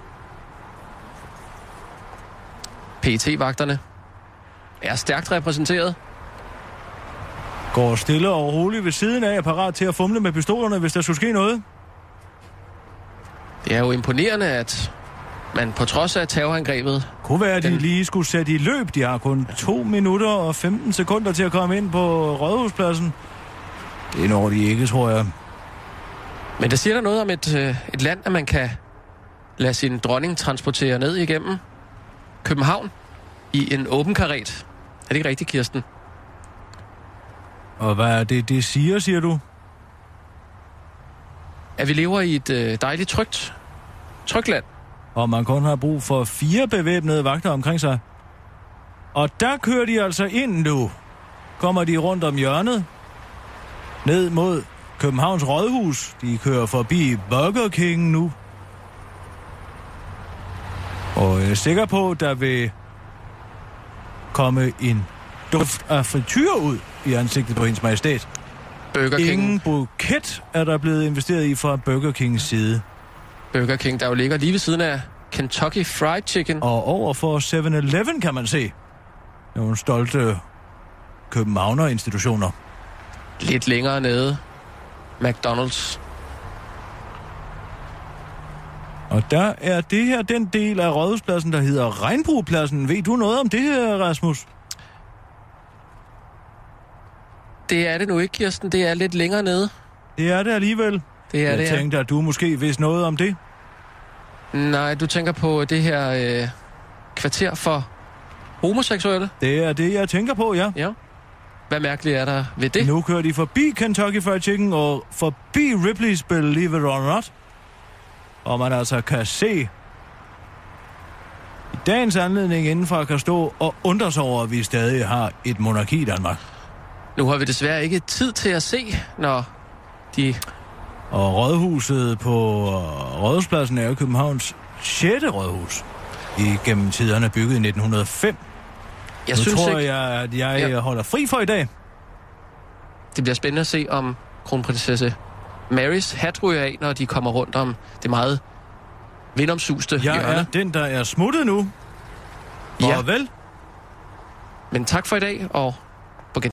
PET-vagterne er stærkt repræsenteret. Går stille og roligt ved siden af, er parat til at fumle med pistolerne, hvis der skulle ske noget. Det er jo imponerende, at man på trods af terrorangrebet, Kunne være, at de Den- lige skulle sætte i løb. De har kun 2 minutter og 15 sekunder til at komme ind på Rådhuspladsen. Det når de ikke, tror jeg. men der siger der noget om et, øh, et land, at man kan lade sin dronning transportere ned igennem København i en åben karet. Er det ikke rigtigt, Kirsten? Og hvad er det, det siger, siger du? At vi lever i et øh, dejligt trygt, trygt land. Og man kun har brug for fire bevæbnede vagter omkring sig. Og der kører de altså ind nu. Kommer de rundt om hjørnet. Ned mod Københavns Rådhus. De kører forbi Burger King nu. Og jeg er sikker på, der vil komme en duft af frityr ud i ansigtet på hendes majestæt. Burger King, Ingen buket er der blevet investeret i fra Burger Kings side. Burger King, der jo ligger lige ved siden af Kentucky Fried Chicken. Og over for 7-Eleven kan man se nogle stolte Københavner-institutioner. Lidt længere nede, McDonald's. Og der er det her den del af Rådhuspladsen, der hedder Regnbuepladsen. Ved du noget om det her, Rasmus? Det er det nu ikke, Kirsten. Det er lidt længere nede. Det er det alligevel. Det er Jeg det, ja. tænkte, at du måske vidste noget om det. Nej, du tænker på det her øh, kvarter for homoseksuelle. Det er det, jeg tænker på, ja. Ja. Hvad mærkeligt er der ved det? Nu kører de forbi Kentucky Fried Chicken og forbi Ripley's Believe It or Not. Og man altså kan se i dagens anledning indenfor kan stå og undre sig over, at vi stadig har et monarki i Danmark. Nu har vi desværre ikke tid til at se, når de... Og rådhuset på Rådhuspladsen er jo Københavns 6. rådhus. I gennem tiderne bygget i 1905. Jeg nu synes tror ikke, jeg, at jeg ja. holder fri for i dag. det bliver spændende at se, om kronprinsesse Marys hat ryger af, når de kommer rundt om det meget vindomsuste Jeg hjørne. er den, der er smuttet nu. Ja. Farvel. Men tak for i dag, og